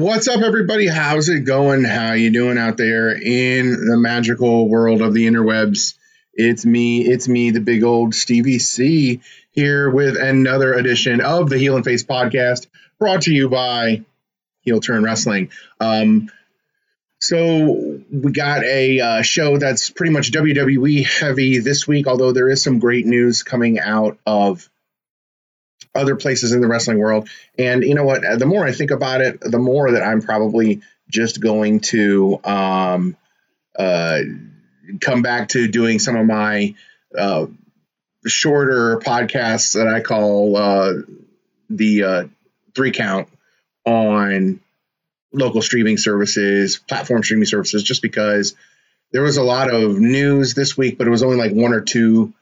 What's up, everybody? How's it going? How you doing out there in the magical world of the interwebs? It's me, it's me, the big old Stevie C, here with another edition of the Heel and Face podcast, brought to you by Heel Turn Wrestling. Um, so we got a uh, show that's pretty much WWE heavy this week, although there is some great news coming out of other places in the wrestling world. And you know what? The more I think about it, the more that I'm probably just going to um, uh, come back to doing some of my uh, shorter podcasts that I call uh, the uh, three count on local streaming services, platform streaming services, just because there was a lot of news this week, but it was only like one or two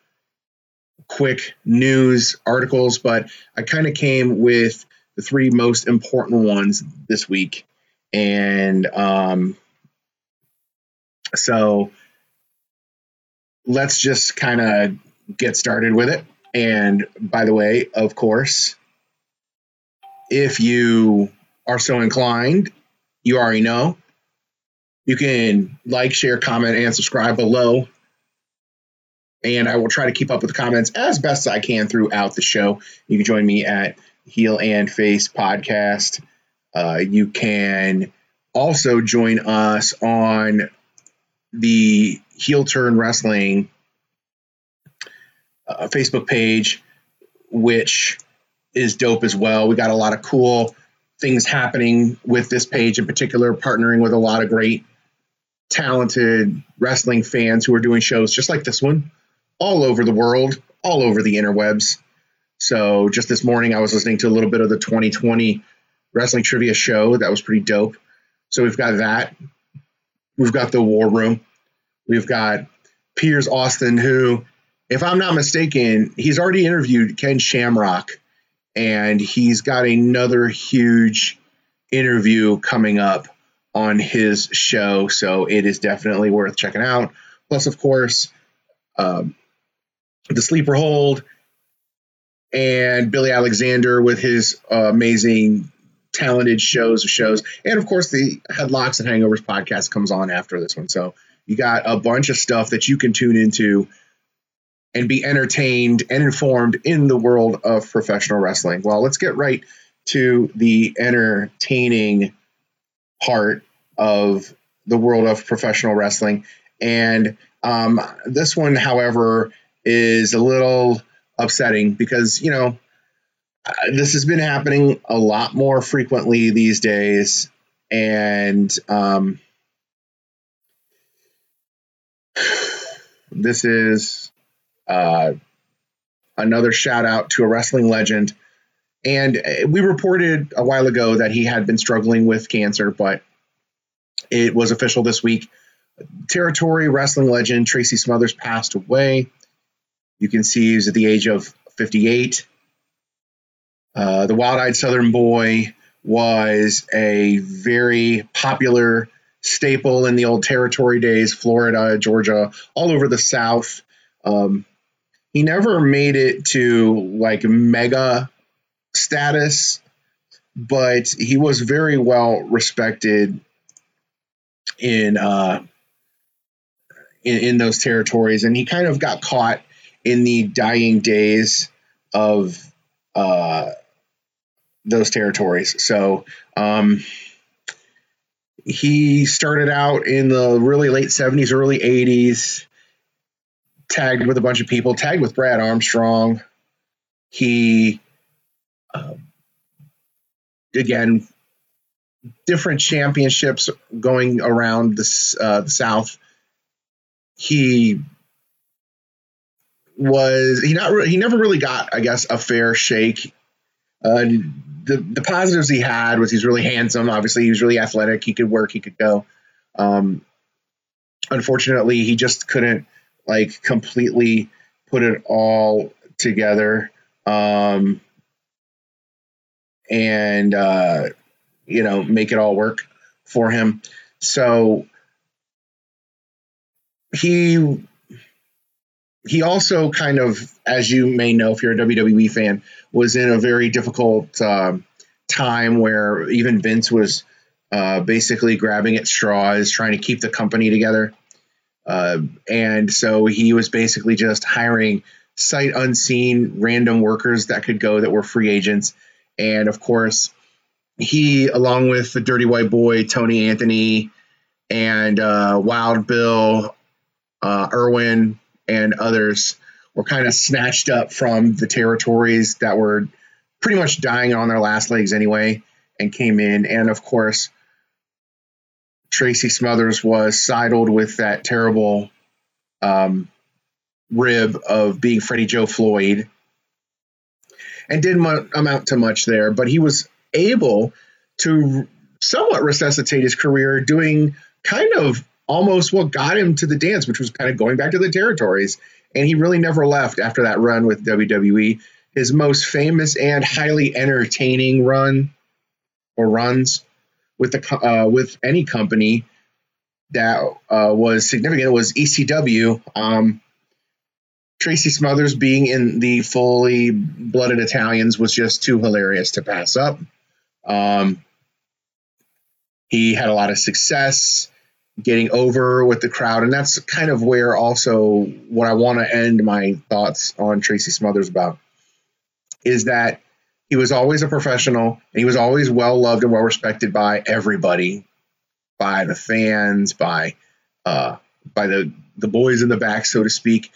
quick news articles, but I kind of came with the three most important ones this week. And um, so let's just kind of get started with it. And by the way, of course, if you are so inclined, you already know. You can like, share, comment, and subscribe below and I will try to keep up with the comments as best as I can throughout the show. You can join me at Heel and Face Podcast. Uh, you can also join us on the Heel Turn Wrestling uh, Facebook page, which is dope as well. We got a lot of cool things happening with this page in particular, partnering with a lot of great, talented wrestling fans who are doing shows just like this one all over the world, all over the interwebs. So just this morning, I was listening to a little bit of the 2020 wrestling trivia show. That was pretty dope. So we've got that. We've got the War Room. We've got Piers Austin, who, if I'm not mistaken, he's already interviewed Ken Shamrock, and he's got another huge interview coming up on his show. So it is definitely worth checking out. Plus, of course, um, the sleeper hold, and Billy Alexander with his uh, amazing, talented shows of shows, and of course the Headlocks and Hangovers podcast comes on after this one. So you got a bunch of stuff that you can tune into and be entertained and informed in the world of professional wrestling. Well, let's get right to the entertaining part of the world of professional wrestling. And um, this one, however, is a little upsetting because, you know, this has been happening a lot more frequently these days. And um, this is uh, another shout out to a wrestling legend. And uh, we reported a while ago that he had been struggling with cancer, but it was official this week. Territory wrestling legend Tracy Smothers passed away. You can see he was at the age of 58. Uh, the Wild Eyed Southern Boy was a very popular staple in the old territory days, Florida, Georgia, all over the South. Um, he never made it to like mega status, but he was very well respected in uh, in, in those territories, and he kind of got caught in the dying days of uh, those territories. So um, he started out in the really late 70s, early 80s, tagged with a bunch of people, tagged with Brad Armstrong. He, uh, again, different championships going around the, uh, the South. He was he not he never really got I guess a fair shake. Uh, the the positives he had was he's really handsome. Obviously, he was really athletic. He could work. He could go. Um, unfortunately, he just couldn't like completely put it all together. Um, and uh, you know make it all work for him. So he he also kind of, as you may know, if you're a WWE fan, was in a very difficult uh, time where even Vince was uh, basically grabbing at straws, trying to keep the company together. Uh, and so he was basically just hiring sight unseen random workers that could go that were free agents. And of course, he, along with the Dirty White Boy, Tony Anthony, and uh, Wild Bill, uh, Irwin, and others, were kind of snatched up from the territories that were pretty much dying on their last legs anyway, and came in. And of course, Tracy Smothers was sidled with that terrible um, rib of being Freddie Joe Floyd and didn't amount to much there, but he was able to somewhat resuscitate his career doing kind of almost what got him to the dance, which was kind of going back to the territories. And he really never left after that run with WWE. His most famous and highly entertaining run or runs with the uh, with any company that uh, was significant was ECW. Um, Tracy Smothers being in the fully blooded Italians was just too hilarious to pass up. Um, he had a lot of success getting over with the crowd, and that's kind of where also what I want to end my thoughts on Tracy Smothers about is that he was always a professional and he was always well loved and well respected by everybody, by the fans, by uh, by the the boys in the back, so to speak,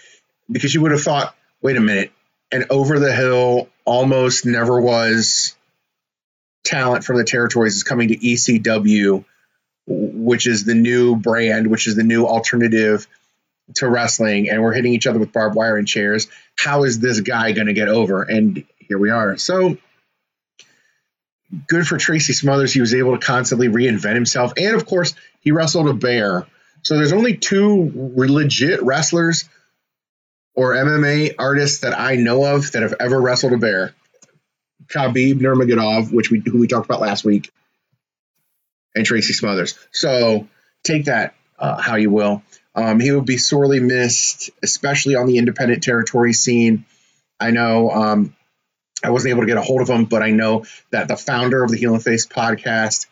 because you would have thought, wait a minute, and over the hill almost never was talent from the territories is coming to ECW, which is the new brand, which is the new alternative to wrestling, and we're hitting each other with barbed wire and chairs. How is this guy going to get over? And here we are. So good for Tracy Smothers. He was able to constantly reinvent himself. And of course, he wrestled a bear. So there's only two legit wrestlers or MMA artists that I know of that have ever wrestled a bear. Khabib Nurmagomedov, which we who we talked about last week, and Tracy Smothers. So take that uh, how you will. Um, he would be sorely missed, especially on the independent territory scene. I know um, I wasn't able to get a hold of him, but I know that the founder of the Heel and Face podcast,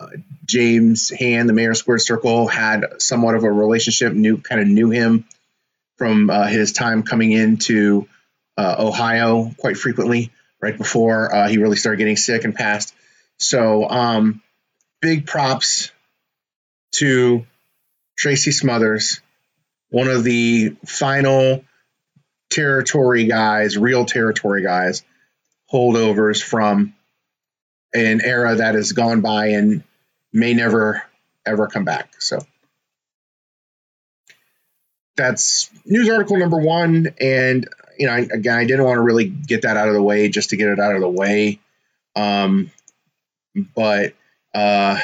uh, James Hand, the Mayor of Square Circle, had somewhat of a relationship, knew kind of knew him from uh, his time coming into uh, Ohio quite frequently, right before uh, he really started getting sick and passed. So, um, big props to Tracy Smothers, one of the final territory guys, real territory guys, holdovers from an era that has gone by and may never ever come back. So that's news article number one. And, you know, again, I didn't want to really get that out of the way just to get it out of the way. Um, but uh,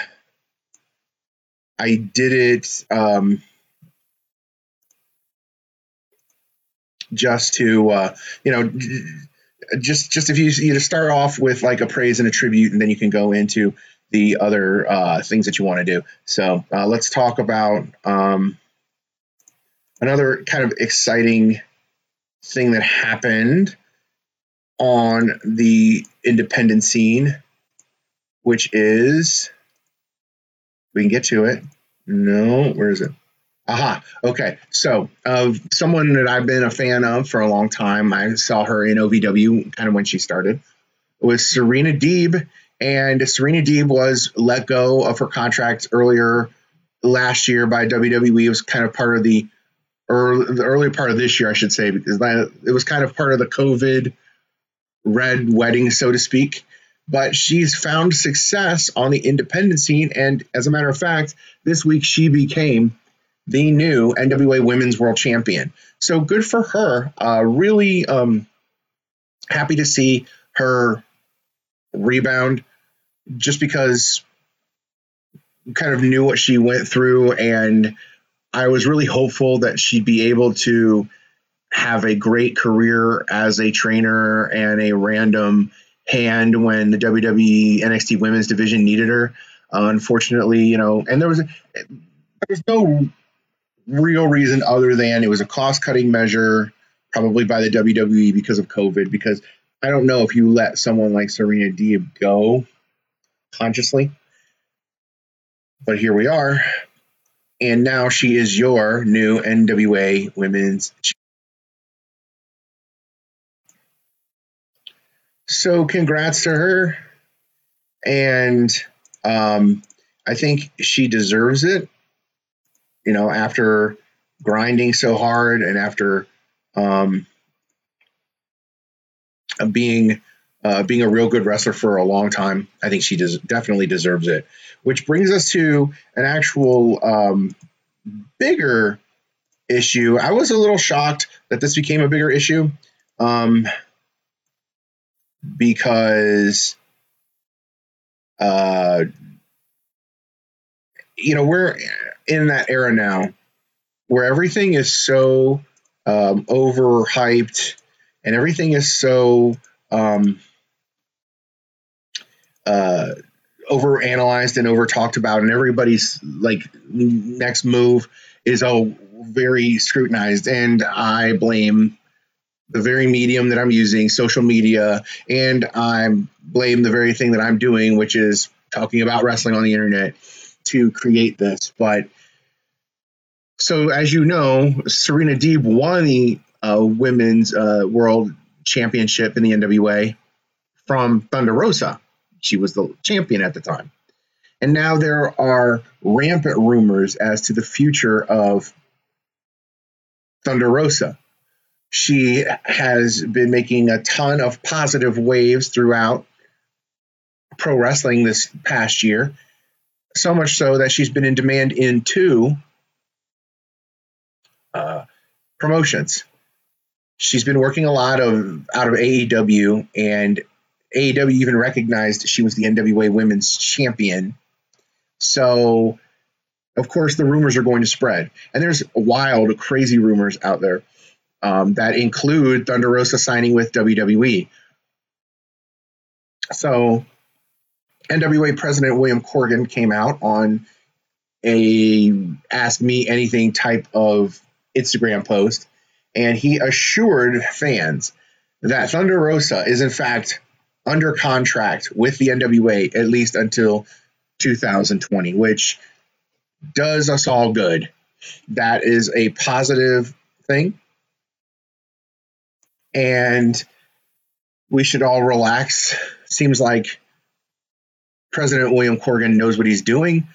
I did it. Um, just to uh, you know just just if you you start off with like a praise and a tribute and then you can go into the other uh, things that you want to do so uh, let's talk about um, another kind of exciting thing that happened on the independent scene which is we can get to it no where is it Aha. Okay. So, uh, someone that I've been a fan of for a long time, I saw her in OVW kind of when she started, was Serena Deeb. And Serena Deeb was let go of her contract earlier last year by WWE. It was kind of part of the, early, the earlier part of this year, I should say, because it was kind of part of the COVID red wedding, so to speak. But she's found success on the independent scene. And as a matter of fact, this week she became the new NWA Women's World Champion. So good for her. Uh, really um, happy to see her rebound just because kind of knew what she went through and I was really hopeful that she'd be able to have a great career as a trainer and a random hand when the WWE NXT women's division needed her. Uh, unfortunately, you know, and there was there was no real reason other than it was a cost cutting measure, probably by the WWE because of COVID. Because I don't know if you let someone like Serena Deeb go consciously, But here we are. And now she is your new NWA Women's So congrats to her. And um, I think she deserves it. You know, after grinding so hard and after um, being uh, being a real good wrestler for a long time, I think she does definitely deserves it. Which brings us to an actual um, bigger issue. I was a little shocked that this became a bigger issue. Um, because uh, you know we're in that era now where everything is so um, overhyped and everything is so um, uh, over analyzed and over talked about and everybody's like next move is all very scrutinized. And i blame the very medium that I'm using, social media, and I blame the very thing that I'm doing, which is talking about wrestling on the internet to create this. But so, as you know, Serena Deeb won the uh, women's uh, world championship in the NWA from Thunder Rosa. She was the champion at the time. And now there are rampant rumors as to the future of Thunder Rosa. She has been making a ton of positive waves throughout pro wrestling this past year. So much so that she's been in demand in two uh, promotions. She's been working a lot of out of AEW, and AEW even recognized she was the NWA Women's Champion. So, of course, the rumors are going to spread, and there's wild, crazy rumors out there um, that include Thunder Rosa signing with WWE. So, NWA President William Corgan came out on a Ask Me Anything type of Instagram post, and he assured fans that Thunder Rosa is, in fact, under contract with the NWA at least until 2020, which does us all good. That is a positive thing and we should all relax. Seems like President William Corgan knows what he's doing.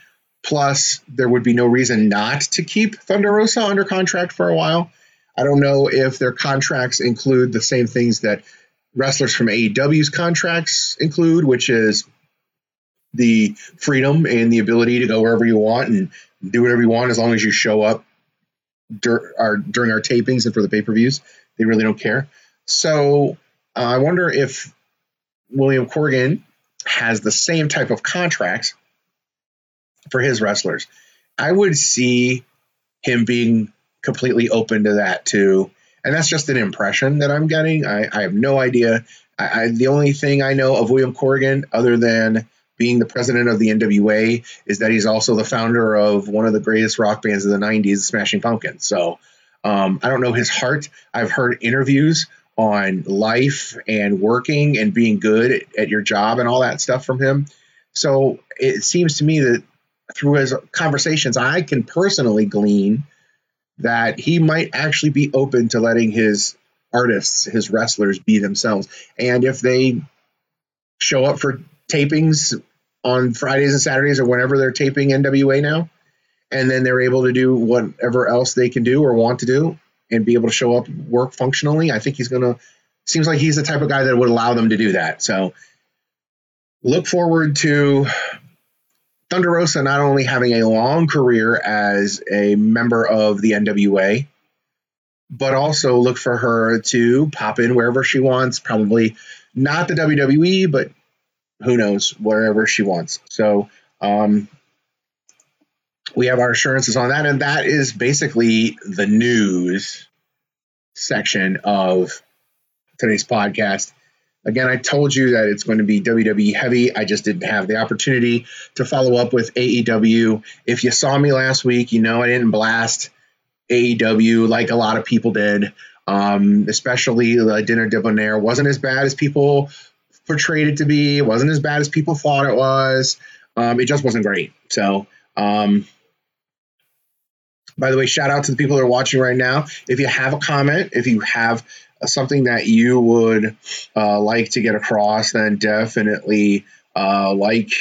Plus, there would be no reason not to keep Thunder Rosa under contract for a while. I don't know if their contracts include the same things that wrestlers from AEW's contracts include, which is the freedom and the ability to go wherever you want and do whatever you want as long as you show up dur- our, during our tapings and for the pay per views. They really don't care. So uh, I wonder if William Corgan has the same type of contracts for his wrestlers. I would see him being completely open to that too. And that's just an impression that I'm getting. I, I have no idea. I, I, the only thing I know of William Corgan, other than being the president of the NWA, is that he's also the founder of one of the greatest rock bands of the 90s, the Smashing Pumpkins. So um, I don't know his heart. I've heard interviews on life and working and being good at, your job and all that stuff from him. So it seems to me that through his conversations, I can personally glean that he might actually be open to letting his artists, his wrestlers, be themselves. And if they show up for tapings on Fridays and Saturdays or whenever they're taping NWA now, and then they're able to do whatever else they can do or want to do, and be able to show up work functionally. I think he's going to seems like he's the type of guy that would allow them to do that. So look forward to Thunder Rosa not only having a long career as a member of the NWA, but also look for her to pop in wherever she wants. Probably not the WWE, but who knows, wherever she wants. So um, we have our assurances on that, and that is basically the news section of today's podcast. Again, I told you that it's going to be WWE heavy. I just didn't have the opportunity to follow up with AEW. If you saw me last week, you know I didn't blast AEW like a lot of people did. Um, especially the Dinner Debonair wasn't as bad as people portrayed it to be. It wasn't as bad as people thought it was. Um, it just wasn't great. So Um, by the way, shout out to the people that are watching right now. If you have a comment, if you have something that you would uh, like to get across, then definitely uh, like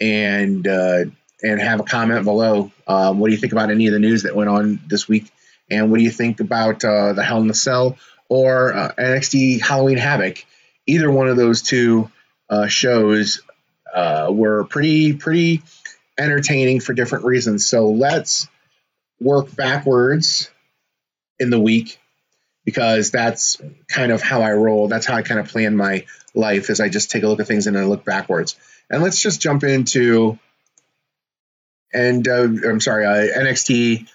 and uh, and have a comment below. Um, what do you think about any of the news that went on this week? And what do you think about uh, the Hell in the Cell or uh, NXT Halloween Havoc? Either one of those two uh, shows were pretty pretty entertaining for different reasons. So let's work backwards in the week because that's kind of how I roll. That's how I kind of plan my life is I just take a look at things and I look backwards. And let's just jump into and uh, I'm sorry, uh, NXT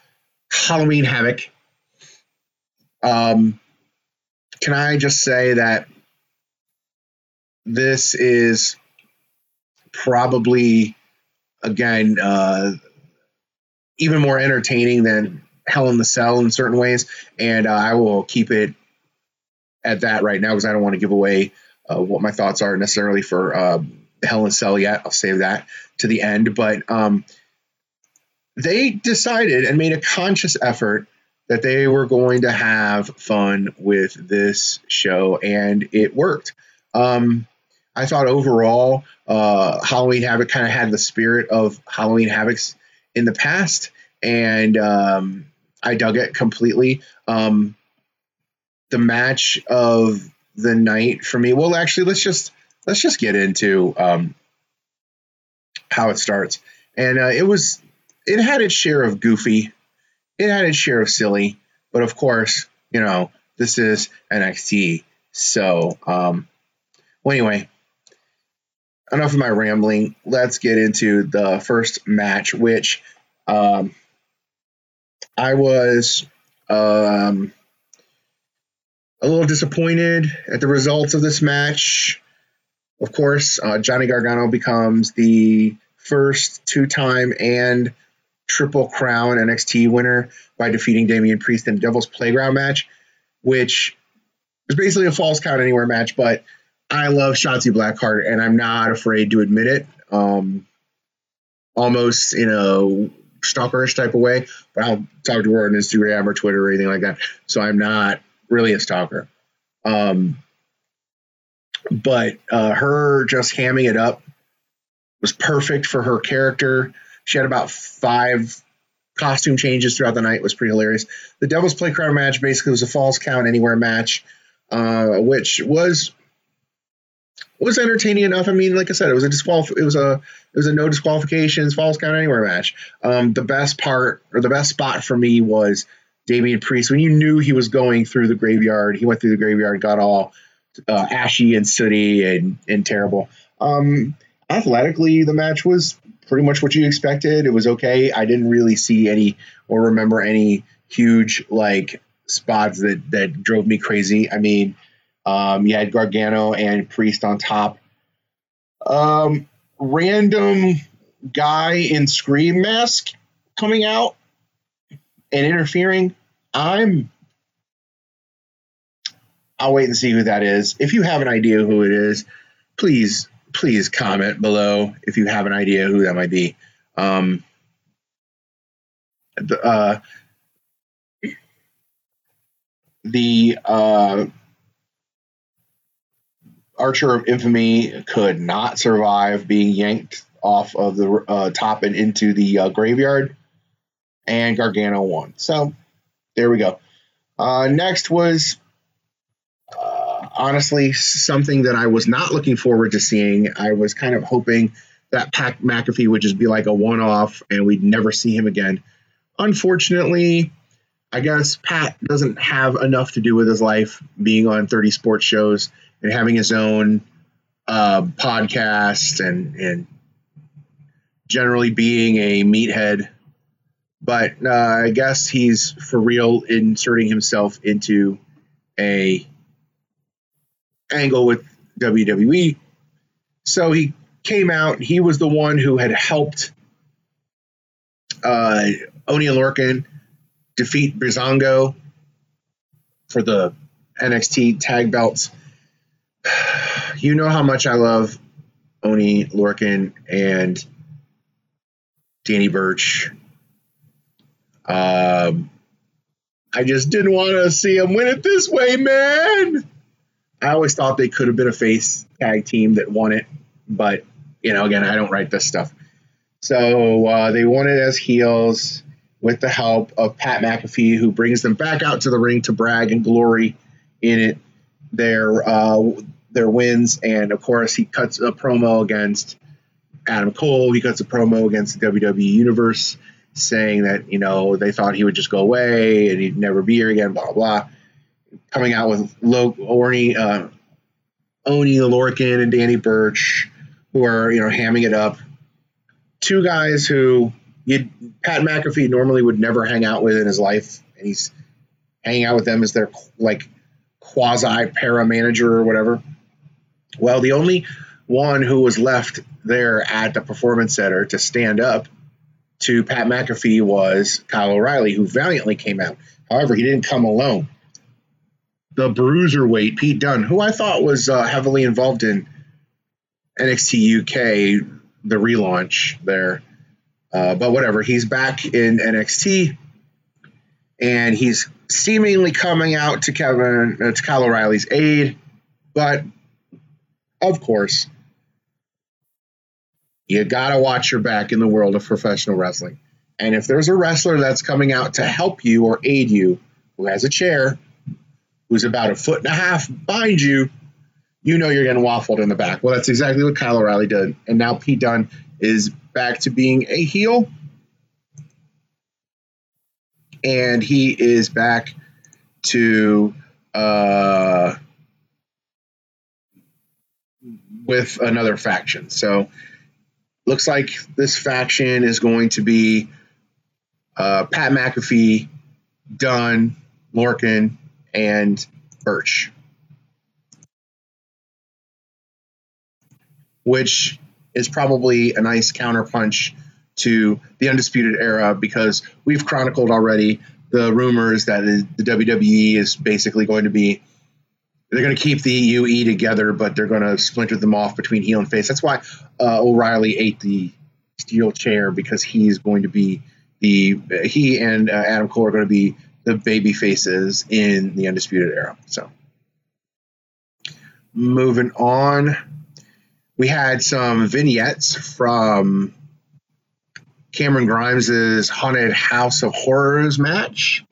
Halloween Havoc. Um, can I just say that this is probably again uh, even more entertaining than Hell in the Cell in certain ways, and uh, I will keep it at that right now because I don't want to give away uh, what my thoughts are necessarily for uh, Hell in the Cell yet. I'll save that to the end, but um, they decided and made a conscious effort that they were going to have fun with this show, and it worked. Um, I thought overall, uh, Halloween Havoc kind of had the spirit of Halloween Havocs in the past, and um, I dug it completely. Um, the match of the night for me. Well, actually, let's just let's just get into um, how it starts. And uh, it was it had its share of goofy, it had its share of silly, but of course, you know, this is NXT. So, um, well, anyway, enough of my rambling. Let's get into the first match, which um, I was um, a little disappointed at the results of this match. Of course, uh, Johnny Gargano becomes the first two time and Triple Crown NXT winner by defeating Damian Priest in Devil's Playground match, which was basically a false count anywhere match, but I love Shotzi Blackheart and I'm not afraid to admit it. Um, almost in a stalkerish type of way, but I'll talk to her on Instagram or Twitter or anything like that. So I'm not really a stalker. Um, but uh, her just hamming it up was perfect for her character. She had about five costume changes throughout the night. It was pretty hilarious. The Devil's Playground match basically was a false count anywhere match, uh, which was was entertaining enough. I mean, like I said, it was a disqualif- It was a it was a no disqualifications, false count anywhere match. Um, the best part or the best spot for me was Damian Priest when you knew he was going through the graveyard. He went through the graveyard, got all uh, ashy and sooty and and terrible. Um, athletically, the match was pretty much what you expected. It was okay. I didn't really see any or remember any huge like spots that that drove me crazy. I mean um, you had Gargano and Priest on top. Um, random guy in Scream mask coming out and interfering. I'm. I'll wait and see who that is. If you have an idea who it is, please, please comment below if you have an idea who that might be. Um, the, uh, the uh, Archer of Infamy could not survive being yanked off of the uh, top and into the uh, graveyard, and Gargano won. So there we go. Uh, next was uh, honestly something that I was not looking forward to seeing. I was kind of hoping that Pat McAfee would just be like a one off and we'd never see him again. Unfortunately, I guess Pat doesn't have enough to do with his life being on 30 sports shows and having his own uh, podcast and and generally being a meathead. But uh, I guess he's for real inserting himself into a angle with WWE. So he came out. He was the one who had helped uh, Oney Lorcan defeat Breezango for the NXT tag belts you know how much I love Oney Lorcan and Danny Burch. Um, I just didn't want to see him win it this way, man. I always thought they could have been a face tag team that won it, but you know, again, I don't write this stuff. So uh, they won it as heels with the help of Pat McAfee, who brings them back out to the ring to brag and glory in it. Their uh, their wins, and of course, he cuts a promo against Adam Cole. He cuts a promo against the WWE Universe, saying that you know they thought he would just go away and he'd never be here again. Blah blah. Coming out with Lo- Orny, uh, Oney Lorcan and Danny Burch, who are you know hamming it up. Two guys who you Pat McAfee normally would never hang out with in his life, and he's hanging out with them as their like quasi para manager or whatever. Well, the only one who was left there at the performance center to stand up to Pat McAfee was Kyle O'Reilly, who valiantly came out. However, he didn't come alone. The bruiserweight Pete Dunne, who I thought was uh, heavily involved in NXT UK, the relaunch there, uh, but whatever, he's back in NXT, and he's seemingly coming out to Kevin uh, to Kyle O'Reilly's aid, but of course, you gotta watch your back in the world of professional wrestling. And if there's a wrestler that's coming out to help you or aid you, who has a chair, who's about a foot and a half behind you, you know you're getting waffled in the back. Well, that's exactly what Kyle O'Reilly did. And now Pete Dunne is back to being a heel. And he is back to uh, with another faction. So looks like this faction is going to be uh, Pat McAfee, Dunne, Lorcan, and Burch. Which is probably a nice counterpunch to the Undisputed Era because we've chronicled already the rumors that the WWE is basically going to be they're going to keep the UE together, but they're going to splinter them off between heel and face. That's why uh, O'Reilly ate the steel chair because he's going to be the he and uh, Adam Cole are going to be the baby faces in the Undisputed Era. So moving on we had some vignettes from Cameron Grimes's Haunted House of Horrors match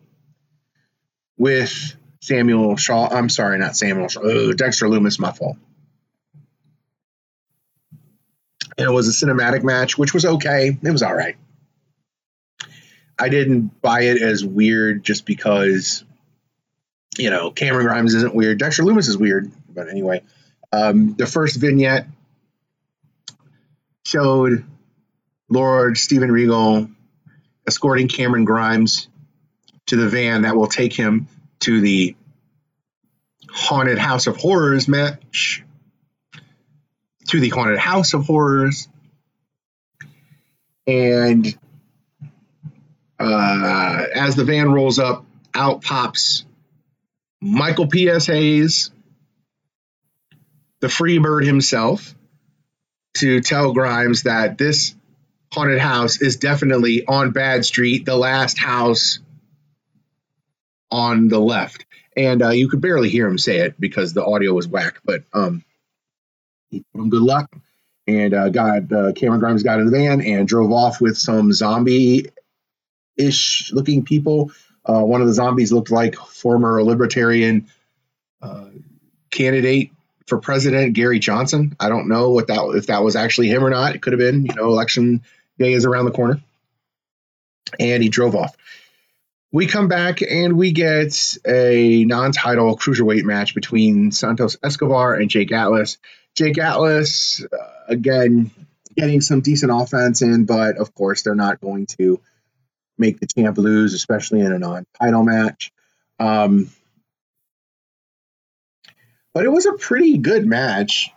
with Samuel Shaw. I'm sorry, not Samuel Shaw. Oh, Dexter Lumis, my fault. And it was a cinematic match, which was okay. It was all right. I didn't buy it as weird just because, you know, Cameron Grimes isn't weird. Dexter Lumis is weird. But anyway, um, the first vignette showed Lord Steven Regal escorting Cameron Grimes to the van that will take him to the Haunted House of Horrors match. To the Haunted House of Horrors. And uh, as the van rolls up, out pops Michael P.S. Hayes, the Freebird himself, to tell Grimes that this haunted house is definitely on Bad Street, the last house on the left. And uh, you could barely hear him say it because the audio was whack, but um, he told him good luck. And uh, got uh, Cameron Grimes got in the van and drove off with some zombie ish looking people. Uh, one of the zombies looked like former libertarian uh, candidate for president Gary Johnson. I don't know what that if that was actually him or not. It could have been. You know, election day is around the corner, and he drove off. We come back and we get a non-title cruiserweight match between Santos Escobar and Jake Atlas. Jake Atlas, uh, again, getting some decent offense in, but of course they're not going to make the champ lose, especially in a non-title match. Um, but it was a pretty good match.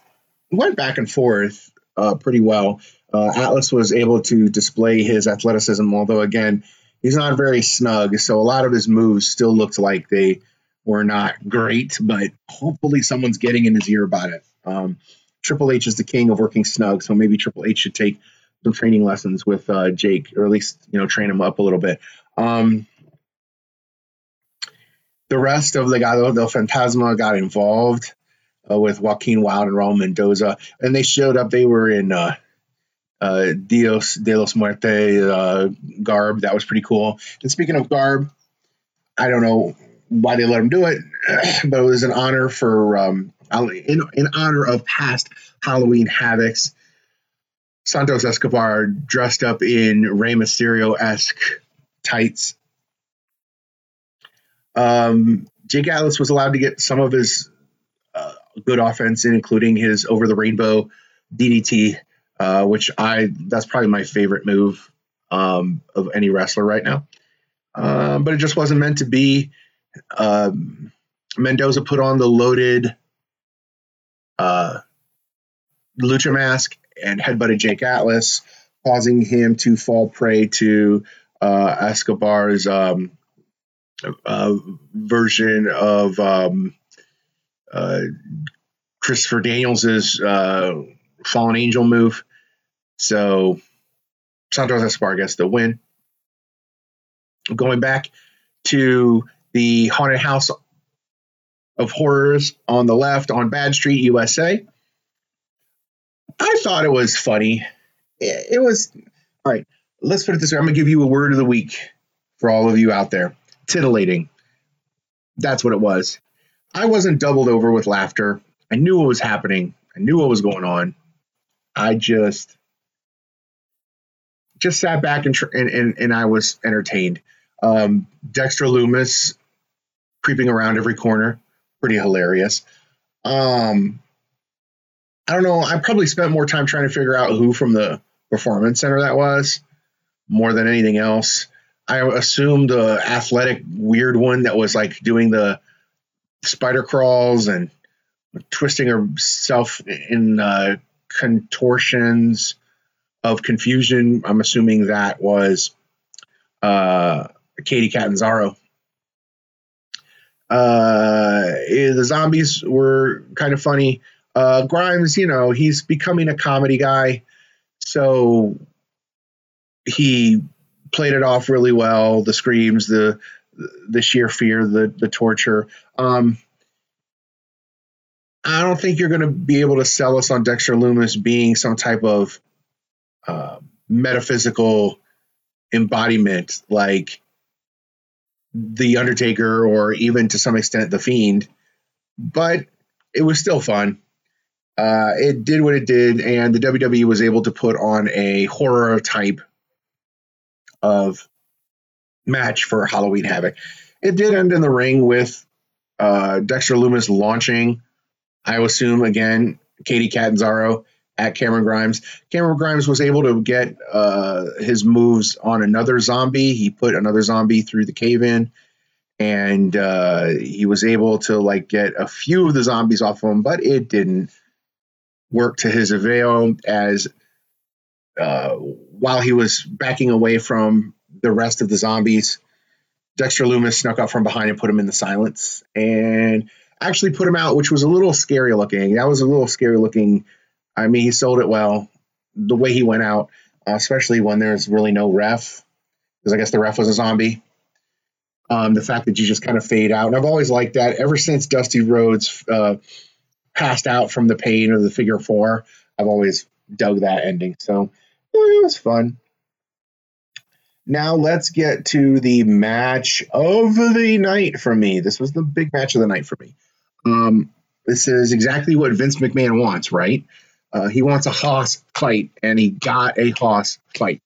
It went back and forth uh, pretty well. Uh, Atlas was able to display his athleticism, although again, he's not very snug. So a lot of his moves still looked like they were not great, but hopefully someone's getting in his ear about it. Um, Triple H is the king of working snug, so maybe Triple H should take some training lessons with uh, Jake, or at least you know train him up a little bit. Um, the rest of Legado del Fantasma got involved uh, with Joaquin Wilde and Raul Mendoza, and they showed up. They were in uh, uh, Dios de los Muerte uh, garb. That was pretty cool. And speaking of garb, I don't know why they let him do it, but it was an honor for um, in, in honor of past Halloween havocs. Santos Escobar dressed up in Rey Mysterio esque tights. Um, Jake Atlas was allowed to get some of his uh, good offense in, including his over the rainbow DDT, uh, which I that's probably my favorite move um, of any wrestler right now. Um, but it just wasn't meant to be. Um, Mendoza put on the loaded uh, lucha mask and headbutted Jake Atlas, causing him to fall prey to uh, Escobar's um, uh, version of um, uh, Christopher Daniels' uh, Fallen Angel move. So Santos Escobar gets the win. Going back to the haunted house of horrors on the left on Bad Street, USA. I thought it was funny. It was all right. Let's put it this way. I'm gonna give you a word of the week for all of you out there. Titillating. That's what it was. I wasn't doubled over with laughter. I knew what was happening. I knew what was going on. I just just sat back and and, and, I was entertained. Um, Dexter Lumis creeping around every corner, pretty hilarious. Um, I don't know. I probably spent more time trying to figure out who from the performance center that was more than anything else. I assumed the athletic weird one that was like doing the spider crawls and twisting herself in uh, contortions of confusion. I'm assuming that was uh, Katie Catanzaro. Uh, the zombies were kind of funny. Uh, Grimes, you know, he's becoming a comedy guy, so he played it off really well. The screams, the the sheer fear, the the torture. Um, I don't think you're going to be able to sell us on Dexter Lumis being some type of uh, metaphysical embodiment like the Undertaker or even to some extent the Fiend, but it was still fun. Uh, it did what it did, and the WWE was able to put on a horror type of match for Halloween Havoc. It did end in the ring with uh, Dexter Lumis launching, I assume, again, Katie Catanzaro at Cameron Grimes. Cameron Grimes was able to get uh, his moves on another zombie. He put another zombie through the cave in, and uh, he was able to like get a few of the zombies off of him, but it didn't work to his avail as uh, while he was backing away from the rest of the zombies. Dexter Lumis snuck up from behind and put him in the silence and actually put him out, which was a little scary looking. That was a little scary looking I mean, he sold it well. The way he went out, uh, especially when there's really no ref, because I guess the ref was a zombie. Um, the fact that you just kind of fade out, and I've always liked that. Ever since Dusty Rhodes uh, passed out from the pain of the figure four, I've always dug that ending. So it was fun. Now let's get to the match of the night for me. This was the big match of the night for me. Um, this is exactly what Vince McMahon wants, right? Uh, he wants a Hoss fight, and he got a Hoss fight.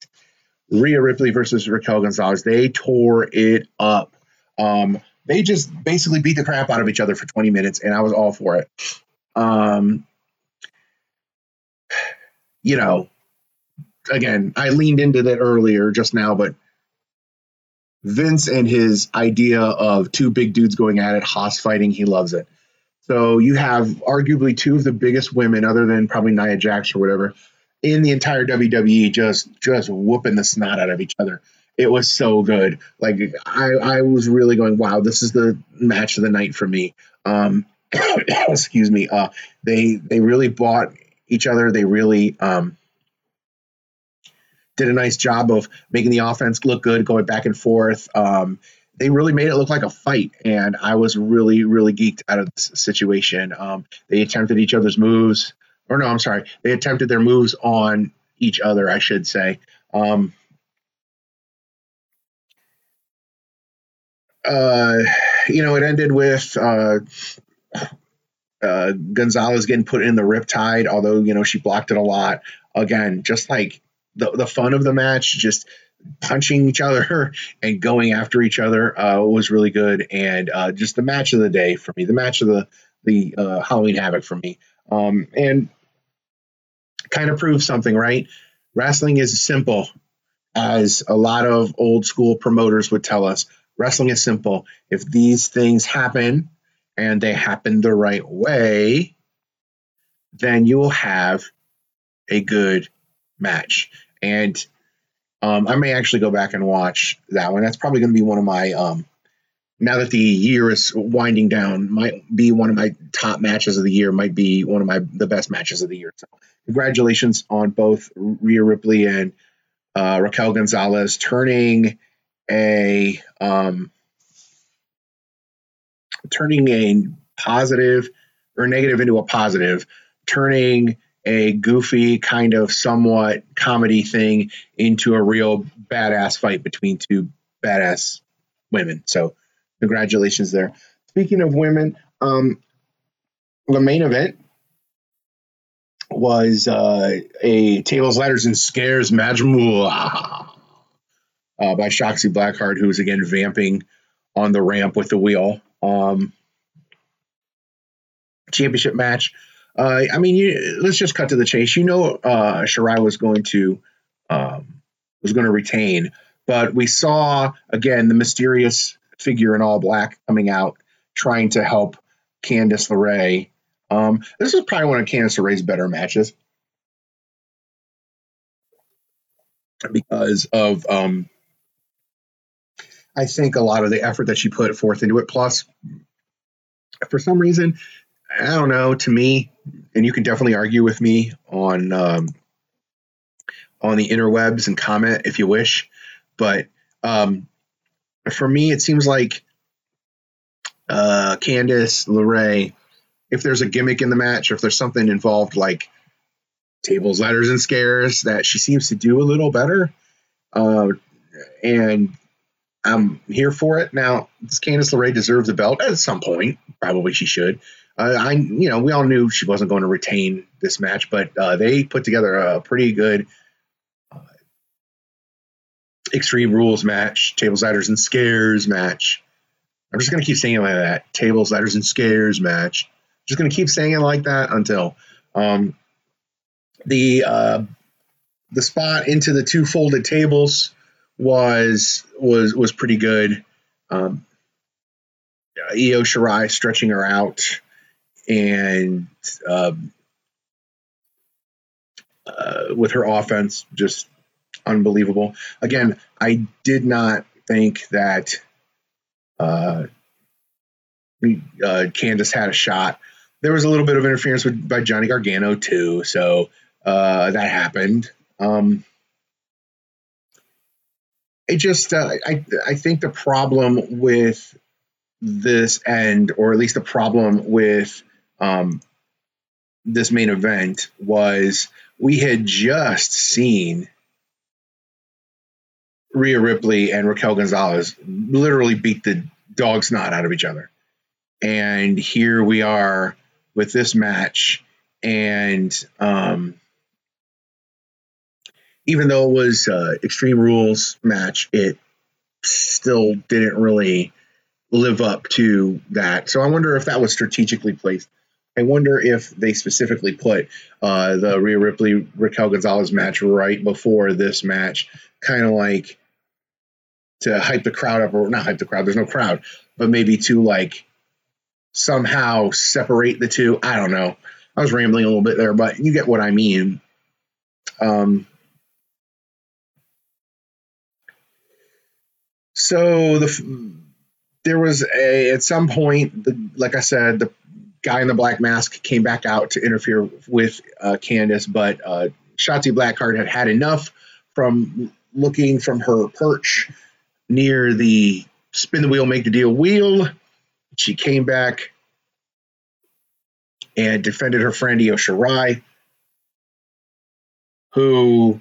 Rhea Ripley versus Raquel Gonzalez. They tore it up. Um, they just basically beat the crap out of each other for 20 minutes, and I was all for it. Um, you know, again, I leaned into that earlier just now, but Vince and his idea of two big dudes going at it, Hoss fighting, he loves it. So you have arguably two of the biggest women, other than probably Nia Jax or whatever, in the entire WWE, just just whooping the snot out of each other. It was so good. Like I, I was really going, wow, this is the match of the night for me. Um, excuse me. Uh, they they really bought each other. They really um, did a nice job of making the offense look good, going back and forth. Um, they really made it look like a fight, and I was really, really geeked out of this situation. Um, they attempted each other's moves, or no, I'm sorry, they attempted their moves on each other, I should say. Um, uh, you know, it ended with uh, uh, Gonzalez getting put in the riptide, although you know she blocked it a lot. Again, just like the the fun of the match, just punching each other and going after each other uh, was really good, and uh, just the match of the day for me, the match of the the uh, Halloween Havoc for me, um, and kind of proves something, right? Wrestling is simple, as a lot of old school promoters would tell us. Wrestling is simple. If these things happen and they happen the right way, then you will have a good match. And um, I may actually go back and watch that one. That's probably going to be one of my um, now that the year is winding down, might be one of my top matches of the year. Might be one of my the best matches of the year. So, congratulations on both Rhea Ripley and uh, Raquel Gonzalez turning a um, turning a positive or negative into a positive, turning a goofy kind of somewhat comedy thing into a real badass fight between two badass women. So congratulations there. Speaking of women, um, the main event was uh, a tables, ladders, and scares match uh, by Shotzi Blackheart, who was again vamping on the ramp with the wheel. Um, championship match uh, I mean, you, let's just cut to the chase. You know, uh, Shirai was going to um, was going to retain, but we saw again the mysterious figure in all black coming out trying to help Candice LeRae. Um, this is probably one of Candice LeRae's better matches because of um, I think a lot of the effort that she put forth into it. Plus, for some reason, I don't know. To me, and you can definitely argue with me on um, on the interwebs and comment if you wish, but um, for me, it seems like uh, Candice LeRae, if there's a gimmick in the match, or if there's something involved like tables, ladders, and scares, that she seems to do a little better. Uh, and I'm here for it. Now, does Candice LeRae deserve the belt at some point? Probably she should. Uh, I, you know, we all knew she wasn't going to retain this match, but uh, they put together a pretty good uh, Extreme Rules match, tables, ladders, and scares match. I'm just to keep saying it like that, tables, ladders, and scares match. Just to keep saying it like that until um, the uh, the spot into the two folded tables was was was pretty good. Um, Io Shirai stretching her out and um, uh, with her offense, just unbelievable. Again, I did not think that uh, uh, Candice had a shot. There was a little bit of interference with, by Johnny Gargano too, so uh, that happened. Um, it just, uh, I, I think the problem with this end, or at least the problem with um, this main event was we had just seen Rhea Ripley and Raquel Gonzalez literally beat the dog's snot out of each other. And here we are with this match. And um, even though it was uh, Extreme Rules match, it still didn't really live up to that. So I wonder if that was strategically placed I wonder if they specifically put uh, the Rhea Ripley Raquel Gonzalez match right before this match, kind of like to hype the crowd up, or not hype the crowd. There's no crowd, but maybe to like somehow separate the two. I don't know. I was rambling a little bit there, but you get what I mean. Um, so the there was a at some point, the, like I said, the guy in the black mask came back out to interfere with uh, Candice, but uh, Shotzi Blackheart had had enough from looking from her perch near the spin the wheel, make the deal wheel. She came back and defended her friend Io Shirai, who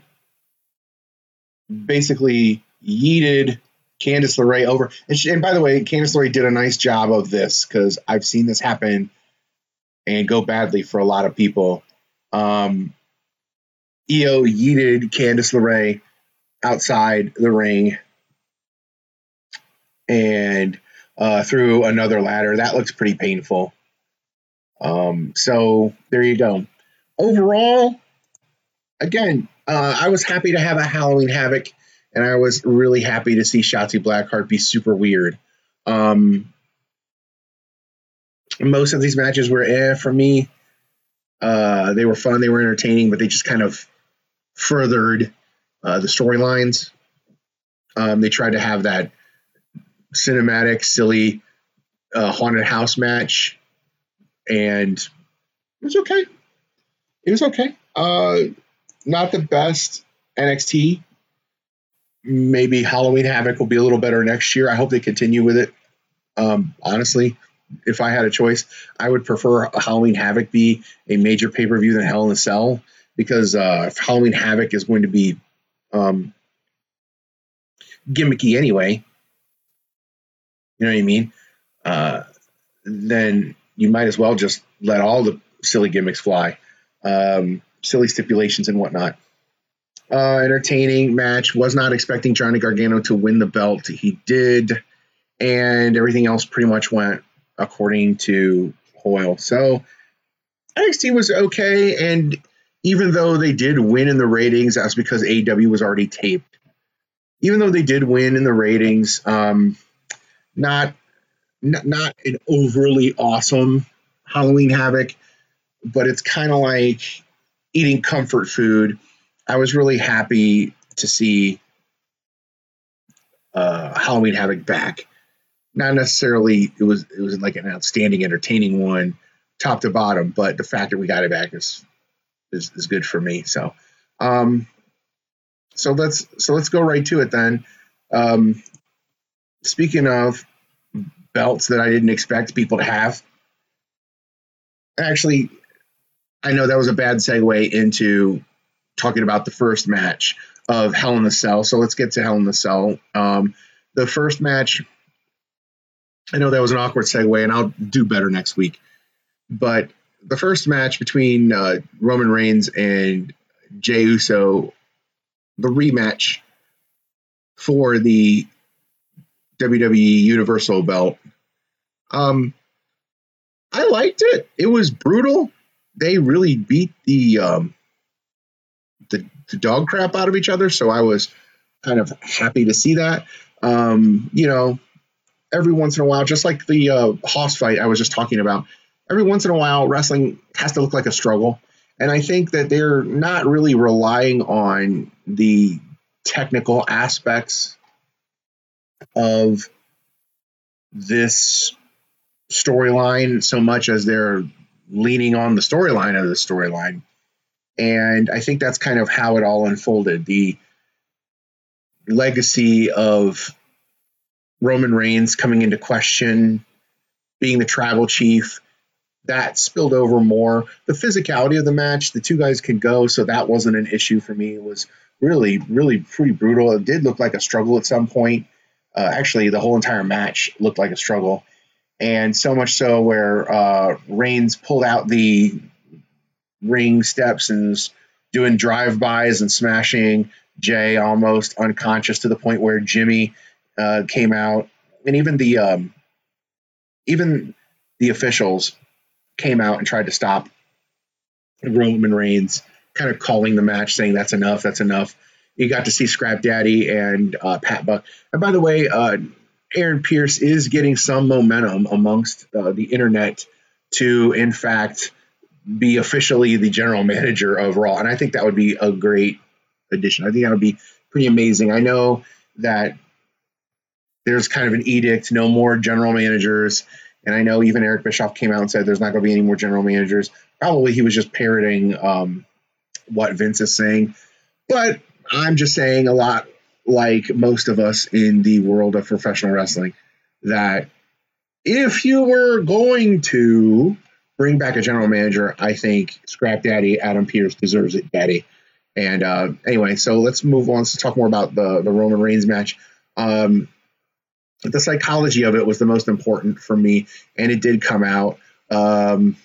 basically yeeted Candice LeRae over. And, she, and by the way, Candice LeRae did a nice job of this because I've seen this happen and go badly for a lot of people. Um, Io yeeted Candice LeRae outside the ring and uh, through another ladder. That looks pretty painful. Um, so there you go. Overall, again, uh, I was happy to have a Halloween Havoc, and I was really happy to see Shotzi Blackheart be super weird. Um, most of these matches were eh for me. Uh, they were fun, they were entertaining, but they just kind of furthered uh, the storylines. Um, they tried to have that cinematic, silly uh, haunted house match, and it was okay. It was okay. Uh, not the best NXT. Maybe Halloween Havoc will be a little better next year. I hope they continue with it. Um, honestly, if I had a choice, I would prefer Halloween Havoc be a major pay per view than Hell in a Cell because uh, Halloween Havoc is going to be um, gimmicky anyway. You know what I mean? Uh, then you might as well just let all the silly gimmicks fly, um, silly stipulations and whatnot. Uh, entertaining match. Was not expecting Johnny Gargano to win the belt. He did, and everything else pretty much went according to Hoyle. So NXT was okay, and even though they did win in the ratings, that's because AEW was already taped. Even though they did win in the ratings, um, not not, not an overly awesome Halloween Havoc, but it's kind of like eating comfort food. I was really happy to see uh, Halloween Havoc back. Not necessarily it was it was like an outstanding, entertaining one, top to bottom, but the fact that we got it back is is, is good for me. So, um, so let's so let's go right to it then. Um, speaking of belts that I didn't expect people to have, actually, I know that was a bad segue into talking about the first match of Hell in the Cell. So let's get to Hell in the Cell. Um, the first match, I know that was an awkward segue, and I'll do better next week. But the first match between uh, Roman Reigns and Jey Uso, the rematch for the WWE Universal belt. Um, I liked it. It was brutal. They really beat the um, the, the dog crap out of each other. So I was kind of happy to see that. Um, you know, every once in a while, just like the uh, Hoss fight I was just talking about, every once in a while, wrestling has to look like a struggle. And I think that they're not really relying on the technical aspects of this storyline so much as they're leaning on the storyline of the storyline. And I think that's kind of how it all unfolded. The legacy of Roman Reigns coming into question, being the tribal chief, that spilled over more. The physicality of the match, the two guys can go, so that wasn't an issue for me. It was really, really pretty brutal. It did look like a struggle at some point. Uh, actually, the whole entire match looked like a struggle. And so much so where uh, Reigns pulled out the ring steps and was doing drive-bys and smashing Jey almost unconscious to the point where Jimmy uh, came out. And even the um, even the officials came out and tried to stop Roman Reigns, kind of calling the match, saying that's enough, that's enough. You got to see Scrap Daddy and uh, Pat Buck. And by the way, uh, Aaron Pearce is getting some momentum amongst uh, the internet to, in fact, be officially the general manager of Raw. And I think that would be a great addition. I think that would be pretty amazing. I know that there's kind of an edict no more general managers and I know even Eric Bischoff came out and said there's not going to be any more general managers. Probably he was just parroting um, what Vince is saying. But I'm just saying a lot like most of us in the world of professional wrestling that if you were going to bring back a general manager, I think Scrap Daddy Adam Pearce deserves it, Daddy. And uh, anyway, so let's move on to talk more about the the Roman Reigns match. Um, the psychology of it was the most important for me, and it did come out. Um,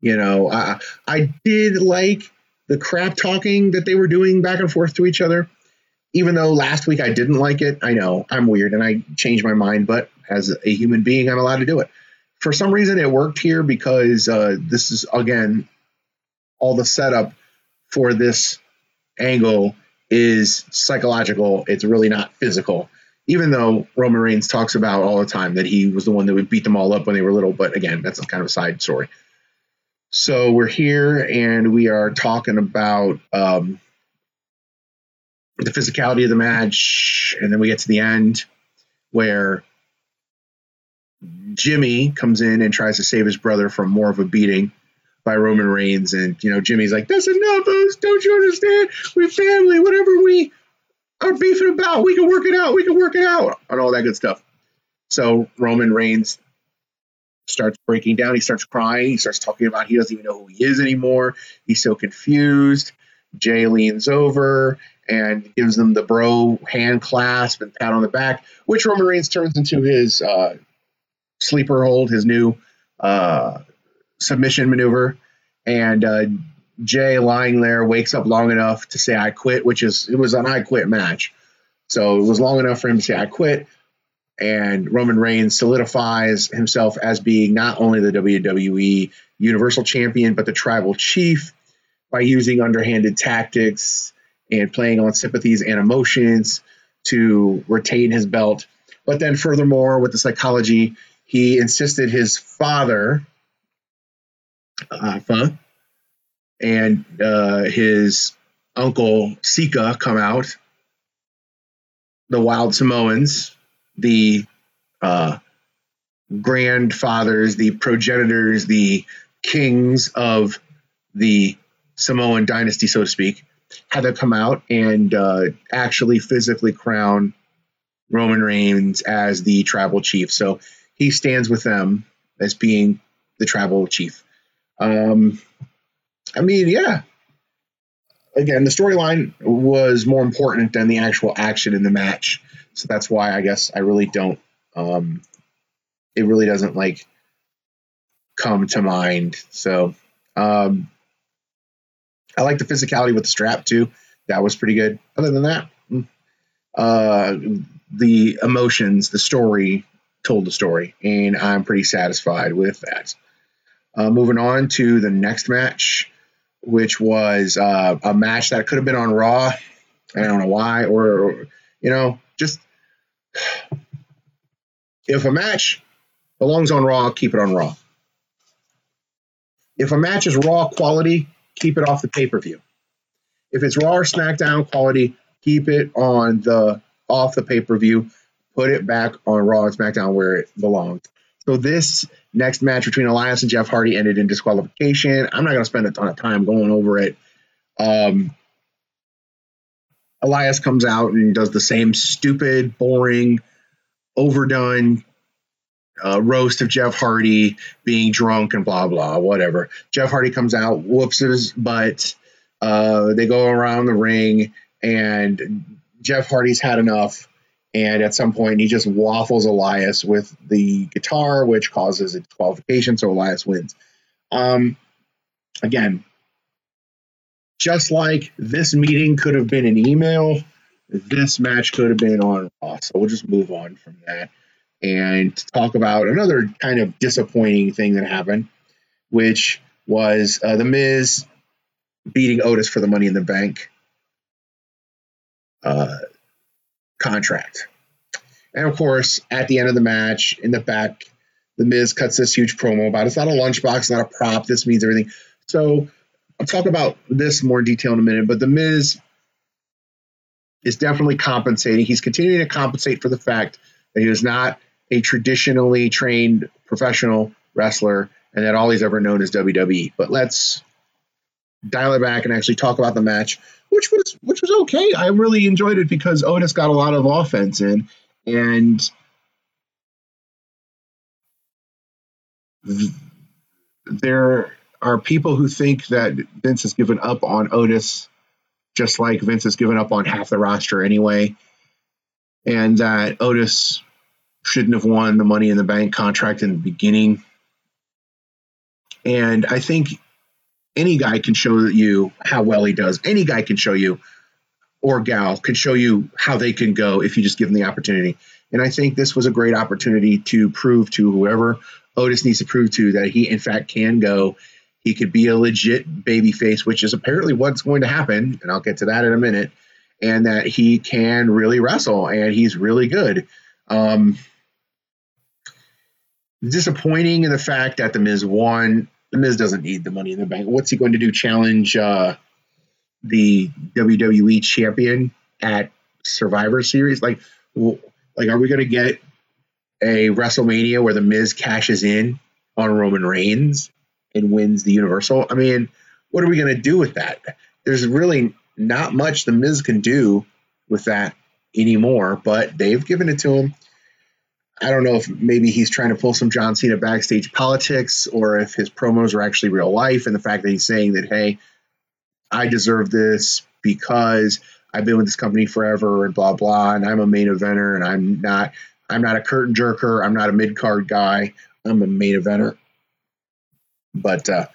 you know, I I did like the crap talking that they were doing back and forth to each other. Even though last week I didn't like it, I know I'm weird and I changed my mind, but as a human being, I'm allowed to do it. For some reason, it worked here because uh, this is again all the setup for this angle is psychological. It's really not physical. Even though Roman Reigns talks about all the time that he was the one that would beat them all up when they were little, but again, that's kind of a side story. So we're here and we are talking about um, the physicality of the match, and then we get to the end where Jimmy comes in and tries to save his brother from more of a beating by Roman Reigns, and you know Jimmy's like, "That's enough, don't you understand? We're family. Whatever we are beefing about, we can work it out. We can work it out, and all that good stuff." So Roman Reigns starts breaking down. He starts crying. He starts talking about he doesn't even know who he is anymore. He's so confused. Jey leans over and gives them the bro hand clasp and pat on the back, which Roman Reigns turns into his uh, sleeper hold, his new uh, submission maneuver. And uh, Jey lying there wakes up long enough to say, I quit, which is, it was an I quit match. So it was long enough for him to say, I quit. And Roman Reigns solidifies himself as being not only the WWE Universal Champion, but the tribal chief by using underhanded tactics and playing on sympathies and emotions to retain his belt. But then, furthermore, with the psychology, he insisted his father, uh, Afa, and uh, his uncle Sika come out, the Wild Samoans, the uh, grandfathers, the progenitors, the kings of the Samoan dynasty, so to speak, had to come out and uh, actually physically crown Roman Reigns as the tribal chief. So he stands with them as being the tribal chief. Um, I mean, yeah. Again, the storyline was more important than the actual action in the match. So that's why I guess I really don't. Um, it really doesn't like come to mind. So um, I like the physicality with the strap too. That was pretty good. Other than that, mm, uh, the emotions, the story told the story, and I'm pretty satisfied with that. Uh, moving on to the next match, which was uh, a match that could have been on Raw. I don't know why, or, or you know, just if a match belongs on Raw, keep it on Raw. If a match is Raw quality, keep it off the pay per view. If it's Raw or SmackDown quality, keep it on the off the pay per view. Put it back on Raw and SmackDown where it belongs. So this next match between Elias and Jeff Hardy ended in disqualification. I'm not going to spend a ton of time going over it. Um, Elias comes out and does the same stupid, boring, overdone uh, roast of Jeff Hardy being drunk and blah blah whatever. Jeff Hardy comes out, whoops his butt. Uh, they go around the ring, and Jeff Hardy's had enough. And at some point, he just waffles Elias with the guitar, which causes a disqualification. So Elias wins. Um, again, just like this meeting could have been an email, this match could have been on Raw. So we'll just move on from that and talk about another kind of disappointing thing that happened, which was uh, The Miz beating Otis for the Money in the Bank uh, contract. And of course, at the end of the match, in the back, The Miz cuts this huge promo about it's not a lunchbox, not a prop. This means everything. So I'll talk about this more in detail in a minute, but The Miz is definitely compensating. He's continuing to compensate for the fact that he was not a traditionally trained professional wrestler and that all he's ever known is WWE. But let's dial it back and actually talk about the match, which was which was okay. I really enjoyed it because Otis got a lot of offense in, and there are people who think that Vince has given up on Otis, just like Vince has given up on half the roster anyway, and that Otis shouldn't have won the Money in the Bank contract in the beginning. And I think any guy can show you how well he does. Any guy can show you, or gal can show you how they can go if you just give them the opportunity. And I think this was a great opportunity to prove to whoever Otis needs to prove to that he, in fact, can go. He could be a legit baby face, which is apparently what's going to happen. And I'll get to that in a minute. And that he can really wrestle and he's really good. Um, disappointing in the fact that The Miz won. The Miz doesn't need the money in the bank. What's he going to do? Challenge uh, the WWE champion at Survivor Series? Like, like, are we going to get a WrestleMania where the Miz cashes in on Roman Reigns and wins the Universal? I mean, what are we going to do with that? There's really not much the Miz can do with that anymore, but they've given it to him. I don't know if maybe he's trying to pull some John Cena backstage politics or if his promos are actually real life and the fact that he's saying that, hey, I deserve this because I've been with this company forever and blah blah and I'm a main eventer and I'm not I'm not a curtain jerker. I'm not a mid card guy. I'm a main eventer. But uh,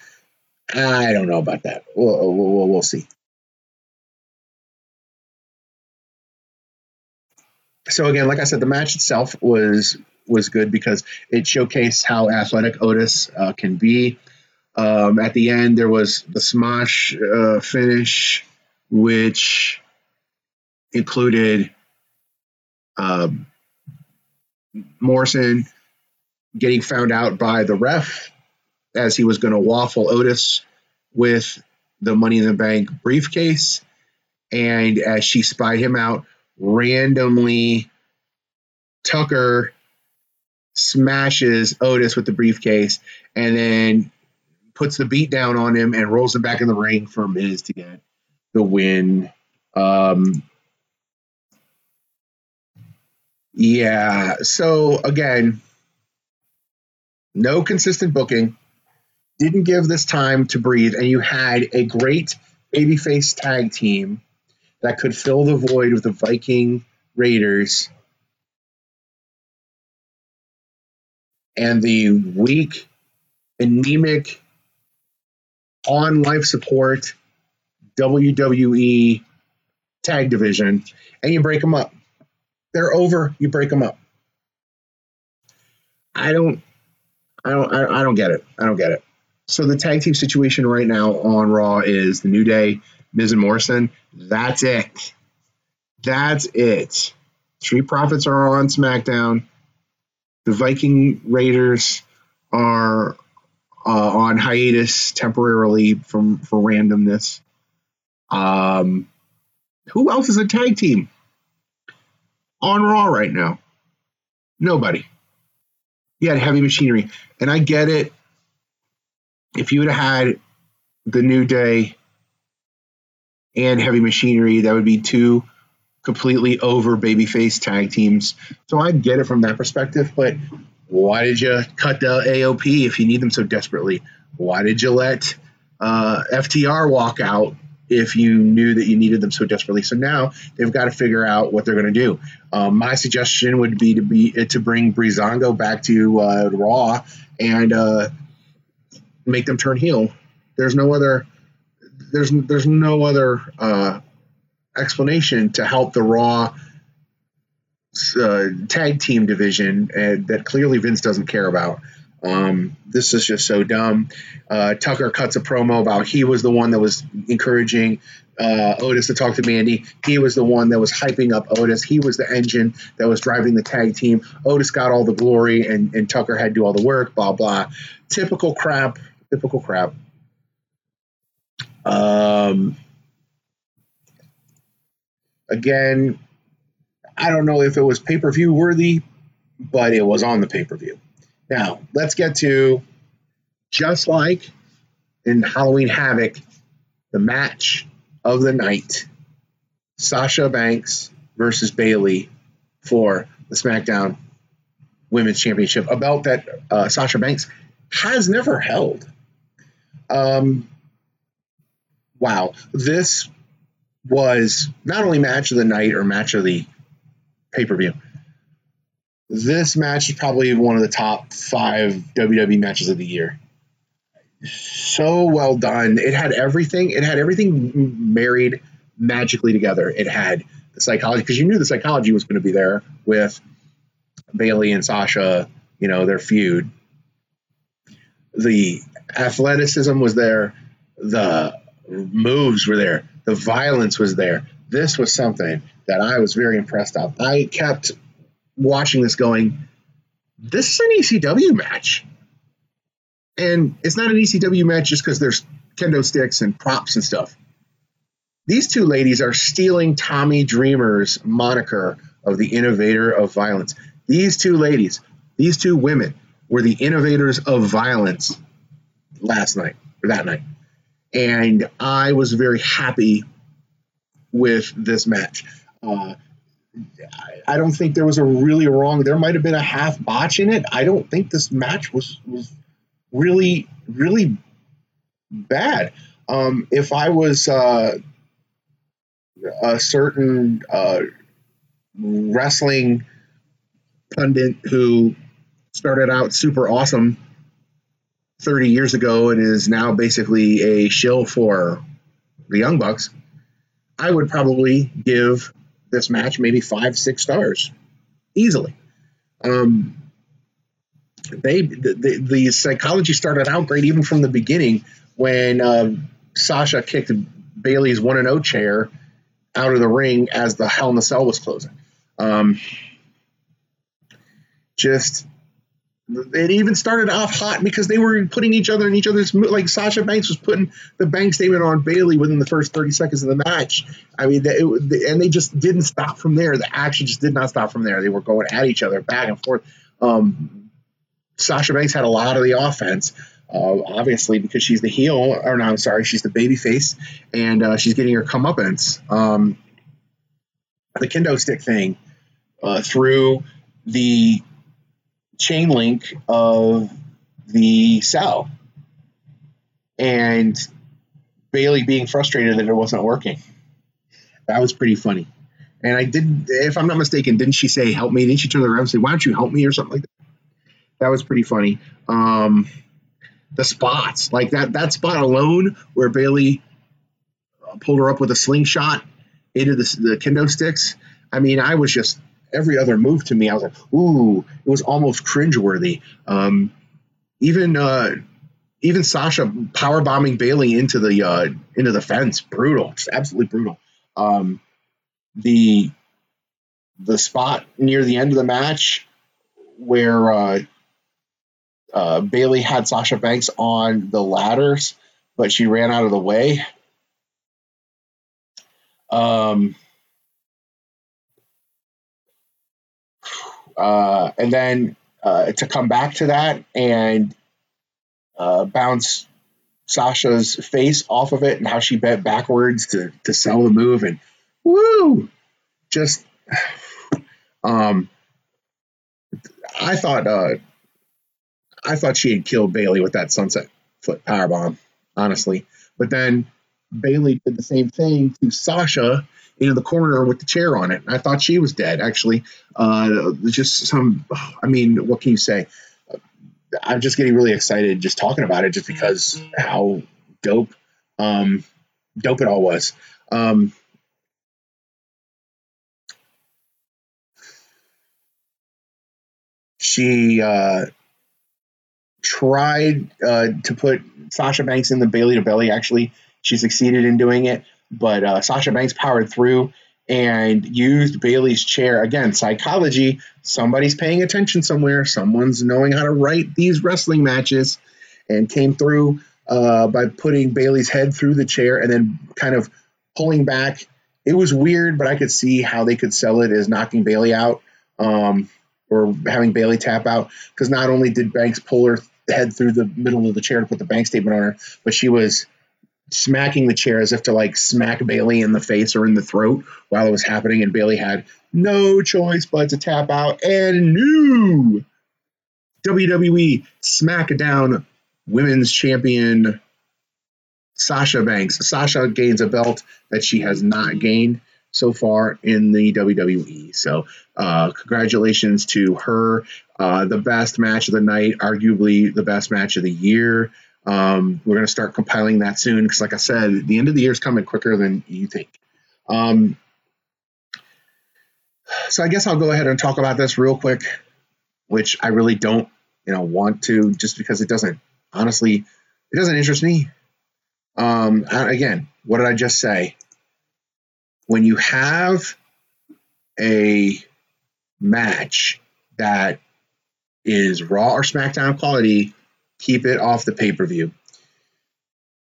I don't know about that. We'll, we'll, we'll see. So again, like I said, the match itself was was good because it showcased how athletic Otis uh, can be. Um, at the end, there was the smosh uh, finish, which included um, Morrison getting found out by the ref as he was going to waffle Otis with the Money in the Bank briefcase. And as she spied him out, randomly Tucker smashes Otis with the briefcase and then puts the beat down on him and rolls him back in the ring for Miz to get the win. Um, yeah. So again, no consistent booking. Didn't give this time to breathe, and you had a great babyface tag team that could fill the void with the Viking Raiders and the weak, anemic, on life support WWE tag division, and you break them up. They're over. You break them up. I don't. I don't. I don't get it. I don't get it. So the tag team situation right now on Raw is the New Day, Miz and Morrison. That's it. That's it. Street Profits are on SmackDown. The Viking Raiders are uh, on hiatus temporarily from for randomness. Um, who else is a tag team? on Raw right now? Nobody. You had heavy machinery. And I get it. If you would have had the New Day and heavy machinery, that would be two completely over babyface tag teams. So I get it from that perspective, but why did you cut the AOP if you need them so desperately? Why did you let uh, FTR walk out if you knew that you needed them so desperately. So now they've got to figure out what they're going to do. Um, my suggestion would be to be to bring Breezango back to uh, Raw and uh, make them turn heel. There's no other. There's there's no other uh, explanation to help the Raw uh, tag team division that clearly Vince doesn't care about. Um, this is just so dumb. Uh, Tucker cuts a promo about he was the one that was encouraging uh, Otis to talk to Mandy. He was the one that was hyping up Otis. He was the engine that was driving the tag team. Otis got all the glory, and, and Tucker had to do all the work. Blah blah. Typical crap. Typical crap. Um. Again, I don't know if it was pay per view worthy, but it was on the pay per view. Now, let's get to just like in Halloween Havoc, the match of the night Sasha Banks versus Bayley for the SmackDown Women's Championship, a belt that uh, Sasha Banks has never held. Um, wow, this was not only match of the night or match of the pay per view. This match is probably one of the top five WWE matches of the year. So well done. It had everything. It had everything married magically together. It had the psychology because you knew the psychology was going to be there with Bayley and Sasha. You know their feud. The athleticism was there. The moves were there. The violence was there. This was something that I was very impressed of. I kept watching this going, this is an ECW match. And it's not an ECW match just because there's kendo sticks and props and stuff. These two ladies are stealing Tommy Dreamer's moniker of the innovator of violence. These two ladies, these two women, were the innovators of violence last night or that night. And I was very happy with this match. Uh, I don't think there was a really wrong. There might have been a half botch in it. I don't think this match was was really really bad. Um, if I was uh, a certain uh, wrestling pundit who started out super awesome 30 years ago and is now basically a shill for the Young Bucks, I would probably give this match maybe five, six stars easily. Um, they the, the, psychology started out great even from the beginning when uh, Sasha kicked Bayley's one and zero oh chair out of the ring as the Hell in the Cell was closing. Um, just it even started off hot because they were putting each other in each other's like Sasha Banks was putting the bank statement on Bayley within the first 30 seconds of the match. I mean, it, and they just didn't stop from there. The action just did not stop from there. They were going at each other back and forth. Um, Sasha Banks had a lot of the offense. Uh, obviously, because she's the heel, or no, I'm sorry, she's the baby face, and uh, she's getting her comeuppance. Um, the kendo stick thing uh, through the chain link of the cell and Bayley being frustrated that it wasn't working. That was pretty funny. And I did, if I'm not mistaken, didn't she say, help me? Didn't she turn around and say, why don't you help me or something like that? That was pretty funny. Um, the spots, like that, that spot alone where Bayley pulled her up with a slingshot into the, the kendo sticks. I mean, I was just every other move to me, I was like, ooh, it was almost cringeworthy. Um, even uh, even Sasha power bombing Bayley into the uh, into the fence, brutal, just absolutely brutal. Um, the the spot near the end of the match where uh, uh, Bayley had Sasha Banks on the ladders, but she ran out of the way. Um, Uh, and then uh, to come back to that and uh, bounce Sasha's face off of it and how she bent backwards to, to sell the move and woo, just um, I thought uh, I thought she had killed Bayley with that sunset foot power bomb, honestly. But then Bayley did the same thing to Sasha into the corner with the chair on it. I thought she was dead, actually. Uh, just some, I mean, what can you say? I'm just getting really excited just talking about it, just because how dope, um, dope it all was. Um, she uh, tried uh, to put Sasha Banks in the Bayley to belly. Actually, she succeeded in doing it. But uh, Sasha Banks powered through and used Bayley's chair. Again, psychology. Somebody's paying attention somewhere. Someone's knowing how to write these wrestling matches and came through uh, by putting Bayley's head through the chair and then kind of pulling back. It was weird, but I could see how they could sell it as knocking Bayley out um, or having Bayley tap out. Because not only did Banks pull her head through the middle of the chair to put the bank statement on her, but she was smacking the chair as if to like smack Bayley in the face or in the throat while it was happening, and Bayley had no choice but to tap out and new WWE SmackDown Women's Champion Sasha Banks. Sasha gains a belt that she has not gained so far in the WWE. So, uh, congratulations to her. Uh, the best match of the night, arguably the best match of the year. Um, we're going to start compiling that soon because, like I said, the end of the year is coming quicker than you think. Um, so I guess I'll go ahead and talk about this real quick, which I really don't, you know, want to, just because it doesn't. Honestly, it doesn't interest me. Um, again, what did I just say? When you have a match that is Raw or SmackDown quality, keep it off the pay per view.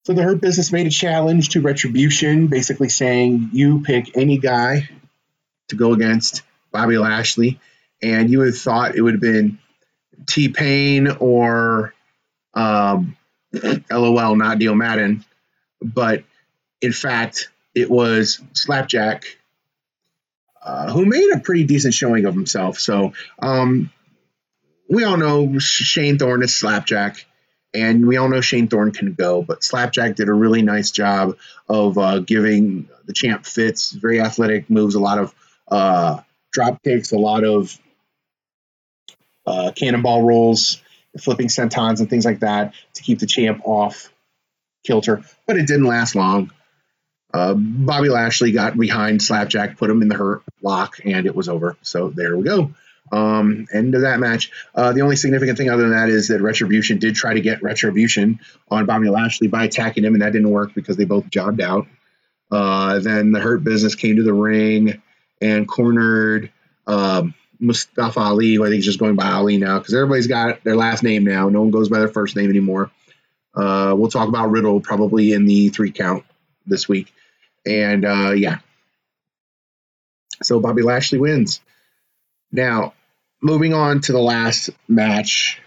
So the Hurt Business made a challenge to Retribution, basically saying you pick any guy to go against Bobby Lashley, and you would have thought it would have been T Pain or um, LOL, not Dio Maddin, but in fact, it was Slapjack, uh, who made a pretty decent showing of himself. So um, we all know Shane Thorne is Slapjack, and we all know Shane Thorne can go, but Slapjack did a really nice job of uh, giving the champ fits, very athletic moves, a lot of uh, drop kicks, a lot of uh, cannonball rolls, flipping sentons, and things like that to keep the champ off kilter, but it didn't last long. Uh, Bobby Lashley got behind Slapjack, put him in the hurt lock, and it was over. So there we go. Um, end of that match. Uh, the only significant thing other than that is that Retribution did try to get Retribution on Bobby Lashley by attacking him, and that didn't work because they both jobbed out. Uh, then the Hurt Business came to the ring and cornered um, Mustafa Ali, who I think he's just going by Ali now because everybody's got their last name now. No one goes by their first name anymore. Uh, we'll talk about Riddle probably in the three count this week. And uh, yeah. So Bobby Lashley wins. Now, moving on to the last match,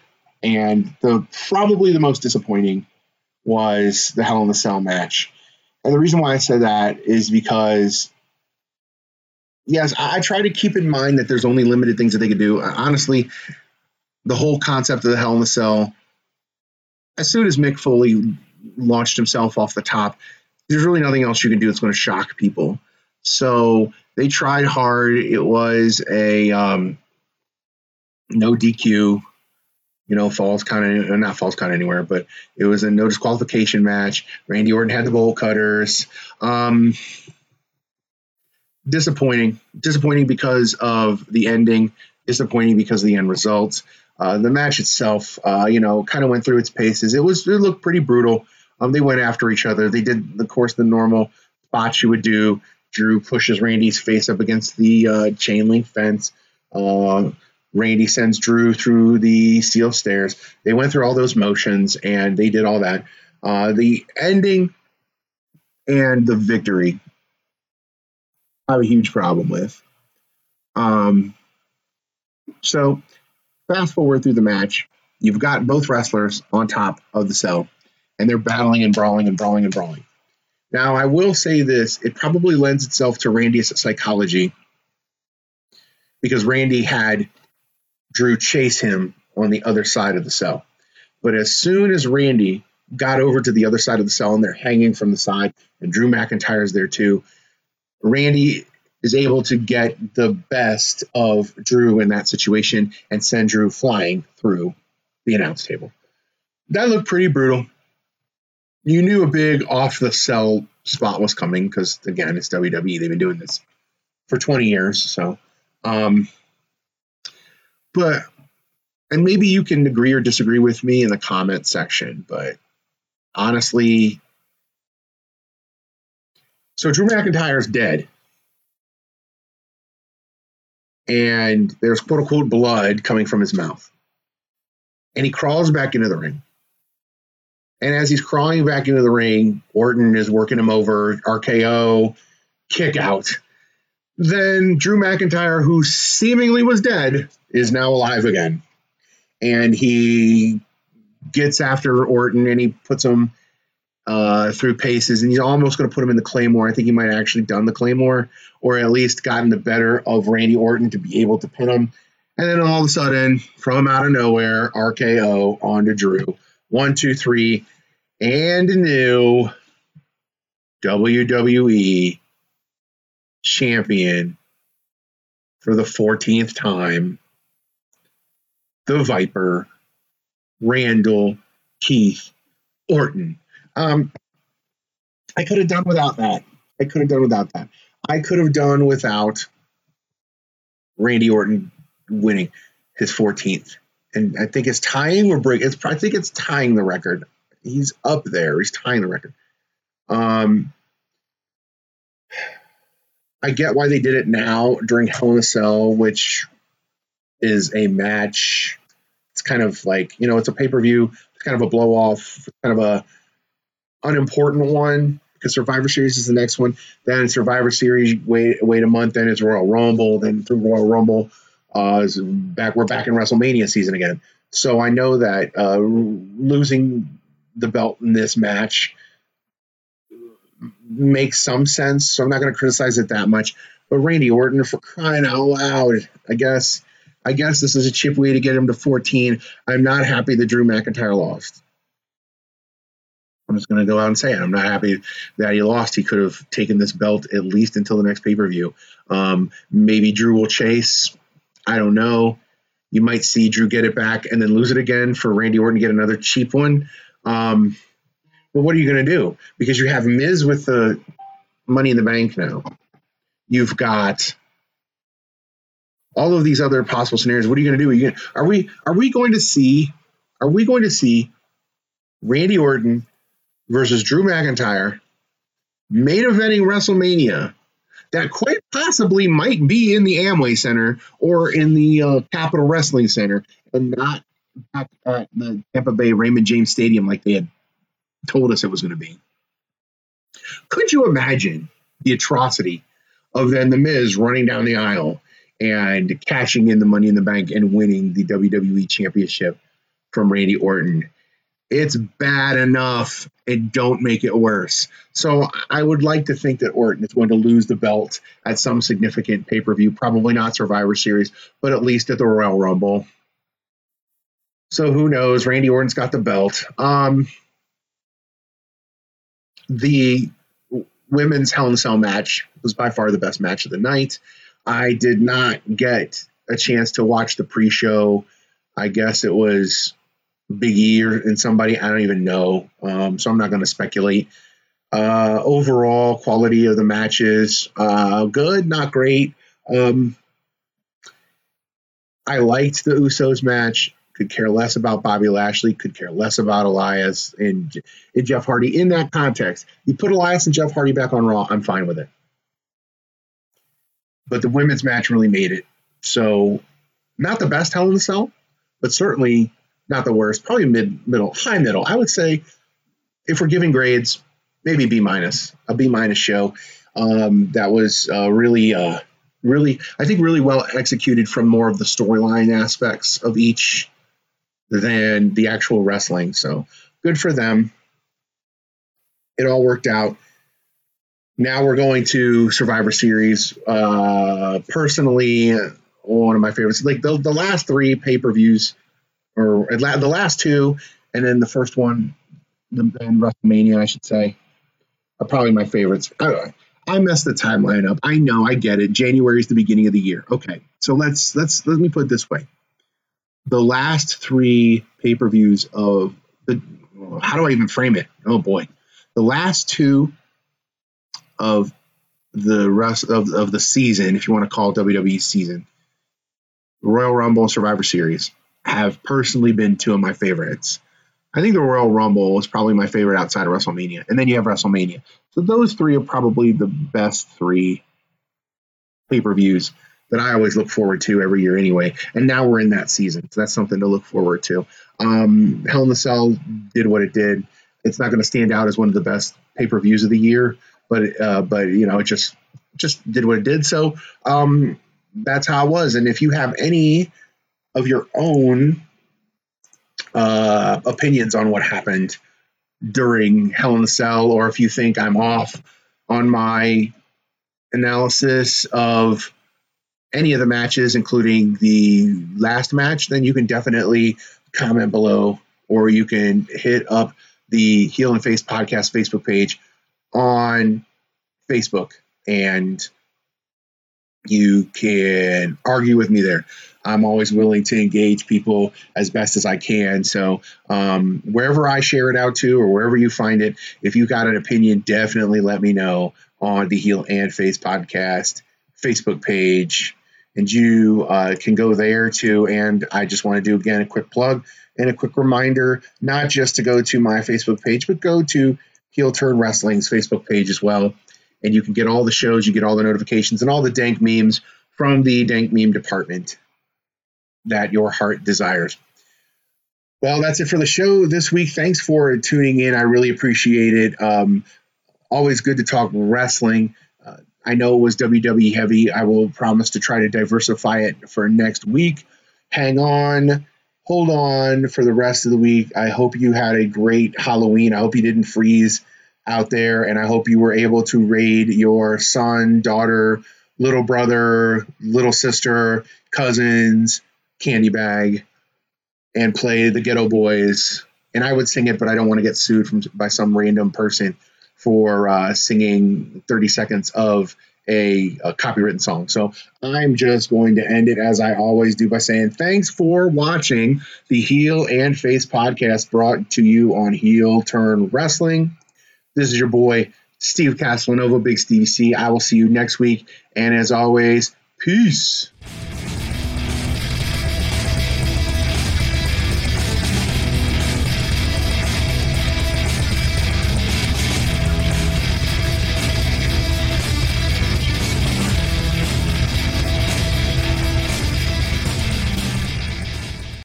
and the probably the most disappointing was the Hell in the Cell match. And the reason why I said that is because, yes, I, I try to keep in mind that there's only limited things that they could do. Honestly, the whole concept of the Hell in the Cell, as soon as Mick Foley launched himself off the top, there's really nothing else you can do that's going to shock people. So they tried hard. It was a um, no DQ, you know, falls kind of not falls of anywhere, but it was a no disqualification match. Randy Orton had the bowl cutters. Um, disappointing, disappointing because of the ending. Disappointing because of the end results. Uh, the match itself, uh, you know, kind of went through its paces. It was it looked pretty brutal. Um, they went after each other. They did, of course, the normal spots you would do. Drew pushes Randy's face up against the uh, chain link fence. Uh, Randy sends Drew through the steel stairs. They went through all those motions and they did all that. Uh, the ending and the victory, I have a huge problem with. Um, so, fast forward through the match, you've got both wrestlers on top of the cell, and they're battling and brawling and brawling and brawling. Now, I will say this it probably lends itself to Randy's psychology because Randy had Drew chase him on the other side of the cell. But as soon as Randy got over to the other side of the cell and they're hanging from the side, and Drew McIntyre's there too, Randy is able to get the best of Drew in that situation and send Drew flying through the announce table. That looked pretty brutal you knew a big off the cell spot was coming because again, it's WWE. They've been doing this for 20 years. So, um, but and maybe you can agree or disagree with me in the comment section, but honestly, so Drew McIntyre is dead. And there's quote unquote blood coming from his mouth. And he crawls back into the ring. And as he's crawling back into the ring, Orton is working him over, RKO, kick out. Then Drew McIntyre, who seemingly was dead, is now alive again. And he gets after Orton and he puts him, uh, through paces, and he's almost going to put him in the Claymore. I think he might have actually done the Claymore, or at least gotten the better of Randy Orton to be able to pin him. And then all of a sudden, from out of nowhere, RKO onto Drew. One, two, three, and new WWE champion for the 14th time. The Viper, Randall Keith Orton. Um, I could have done without that. I could have done without that. I could have done without Randy Orton winning his 14th, and I think it's tying or break. It's I think it's tying the record. He's up there. He's tying the record. Um, I get why they did it now during Hell in a Cell, which is a match. It's kind of like you know, it's a pay per view. It's kind of a blow off, kind of a unimportant one because Survivor Series is the next one. Then Survivor Series, wait wait a month. Then it's Royal Rumble. Then through Royal Rumble, uh, back we're back in WrestleMania season again. So I know that uh, losing the belt in this match makes some sense. So I'm not going to criticize it that much. But Randy Orton, for crying out loud, I guess I guess this is a cheap way to get him to 14. I'm not happy that Drew McIntyre lost. I'm just going to go out and say it. I'm not happy that he lost. He could have taken this belt at least until the next pay per view. Um, maybe Drew will chase. I don't know. You might see Drew get it back and then lose it again for Randy Orton to get another cheap one. Um, but what are you going to do? Because you have Miz with the Money in the Bank now. You've got all of these other possible scenarios. What are you going to do? Are, gonna, are we are we going to see are we going to see Randy Orton versus Drew McIntyre, main eventing WrestleMania, that quite possibly might be in the Amway Center or in the uh, Capitol Wrestling Center and not at the Tampa Bay Raymond James Stadium like they had told us it was going to be. Could you imagine the atrocity of then The Miz running down the aisle and cashing in the money in the bank and winning the WWE Championship from Randy Orton? it's bad enough and don't make it worse. So I would like to think that Orton is going to lose the belt at some significant pay per view, probably not Survivor Series, but at least at the Royal Rumble. So who knows? Randy Orton's got the belt. Um, the women's Hell in Cell match was by far the best match of the night. I did not get a chance to watch the pre show. I guess it was Big E or and somebody I don't even know. Um, so I'm not going to speculate. Uh, overall quality of the matches, uh, good, not great. Um, I liked the Usos match. Could care less about Bobby Lashley. Could care less about Elias and, and Jeff Hardy. In that context, you put Elias and Jeff Hardy back on Raw. I'm fine with it. But the women's match really made it. So, not the best Hell in a Cell, but certainly not the worst, probably mid, middle, high middle. I would say if we're giving grades, maybe B minus, a B minus show. Um, that was uh, really, uh, really, I think, really well executed from more of the storyline aspects of each than the actual wrestling. So good for them. It all worked out. Now we're going to Survivor Series. Uh, personally, one of my favorites. Like the, the last three pay per views or the last two, and then the first one, the WrestleMania, I should say, are probably my favorites. I, I messed the timeline up. I know, I get it. January is the beginning of the year. Okay, so let's let's let me put it this way: the last three pay per views of the how do I even frame it? Oh boy, the last two of the rest of, of the season, if you want to call WWE season, Royal Rumble and Survivor Series have personally been two of my favorites. I think the Royal Rumble was probably my favorite outside of WrestleMania. And then you have WrestleMania. So those three are probably the best three pay per views that I always look forward to every year anyway. And now we're in that season. So that's something to look forward to. Um, Hell in a Cell did what it did. It's not going to stand out as one of the best pay per views of the year, but uh, but you know it just just did what it did. So um, that's how it was. And if you have any of your own uh, opinions on what happened, during Hell in the Cell, or if you think I'm off on my analysis of any of the matches, including the last match, then you can definitely comment below, or you can hit up the Heel and Face podcast Facebook page on Facebook, and you can argue with me there. I'm always willing to engage people as best as I can. So um, wherever I share it out to, or wherever you find it, if you got an opinion, definitely let me know on the Heel and Face podcast Facebook page, and you uh, can go there too. And I just want to do again a quick plug and a quick reminder, not just to go to my Facebook page, but go to Heel Turn Wrestling's Facebook page as well. And you can get all the shows, you get all the notifications, and all the dank memes from the dank meme department that your heart desires. Well, that's it for the show this week. Thanks for tuning in. I really appreciate it. Um, always good to talk wrestling. I know it was WWE heavy. I will promise to try to diversify it for next week. Hang on, hold on for the rest of the week. I hope you had a great Halloween. I hope you didn't freeze out there, and I hope you were able to raid your son, daughter, little brother, little sister, cousins, candy bag, and play the Geto Boys. And I would sing it, but I don't want to get sued from by some random person for uh, singing 30 seconds of a, a, copywritten song. So I'm just going to end it as I always do by saying thanks for watching the Heel and Face podcast brought to you on Heel Turn Wrestling. This is your boy, Steve Castellanova, Big Stevie C. I will see you next week. And as always, peace.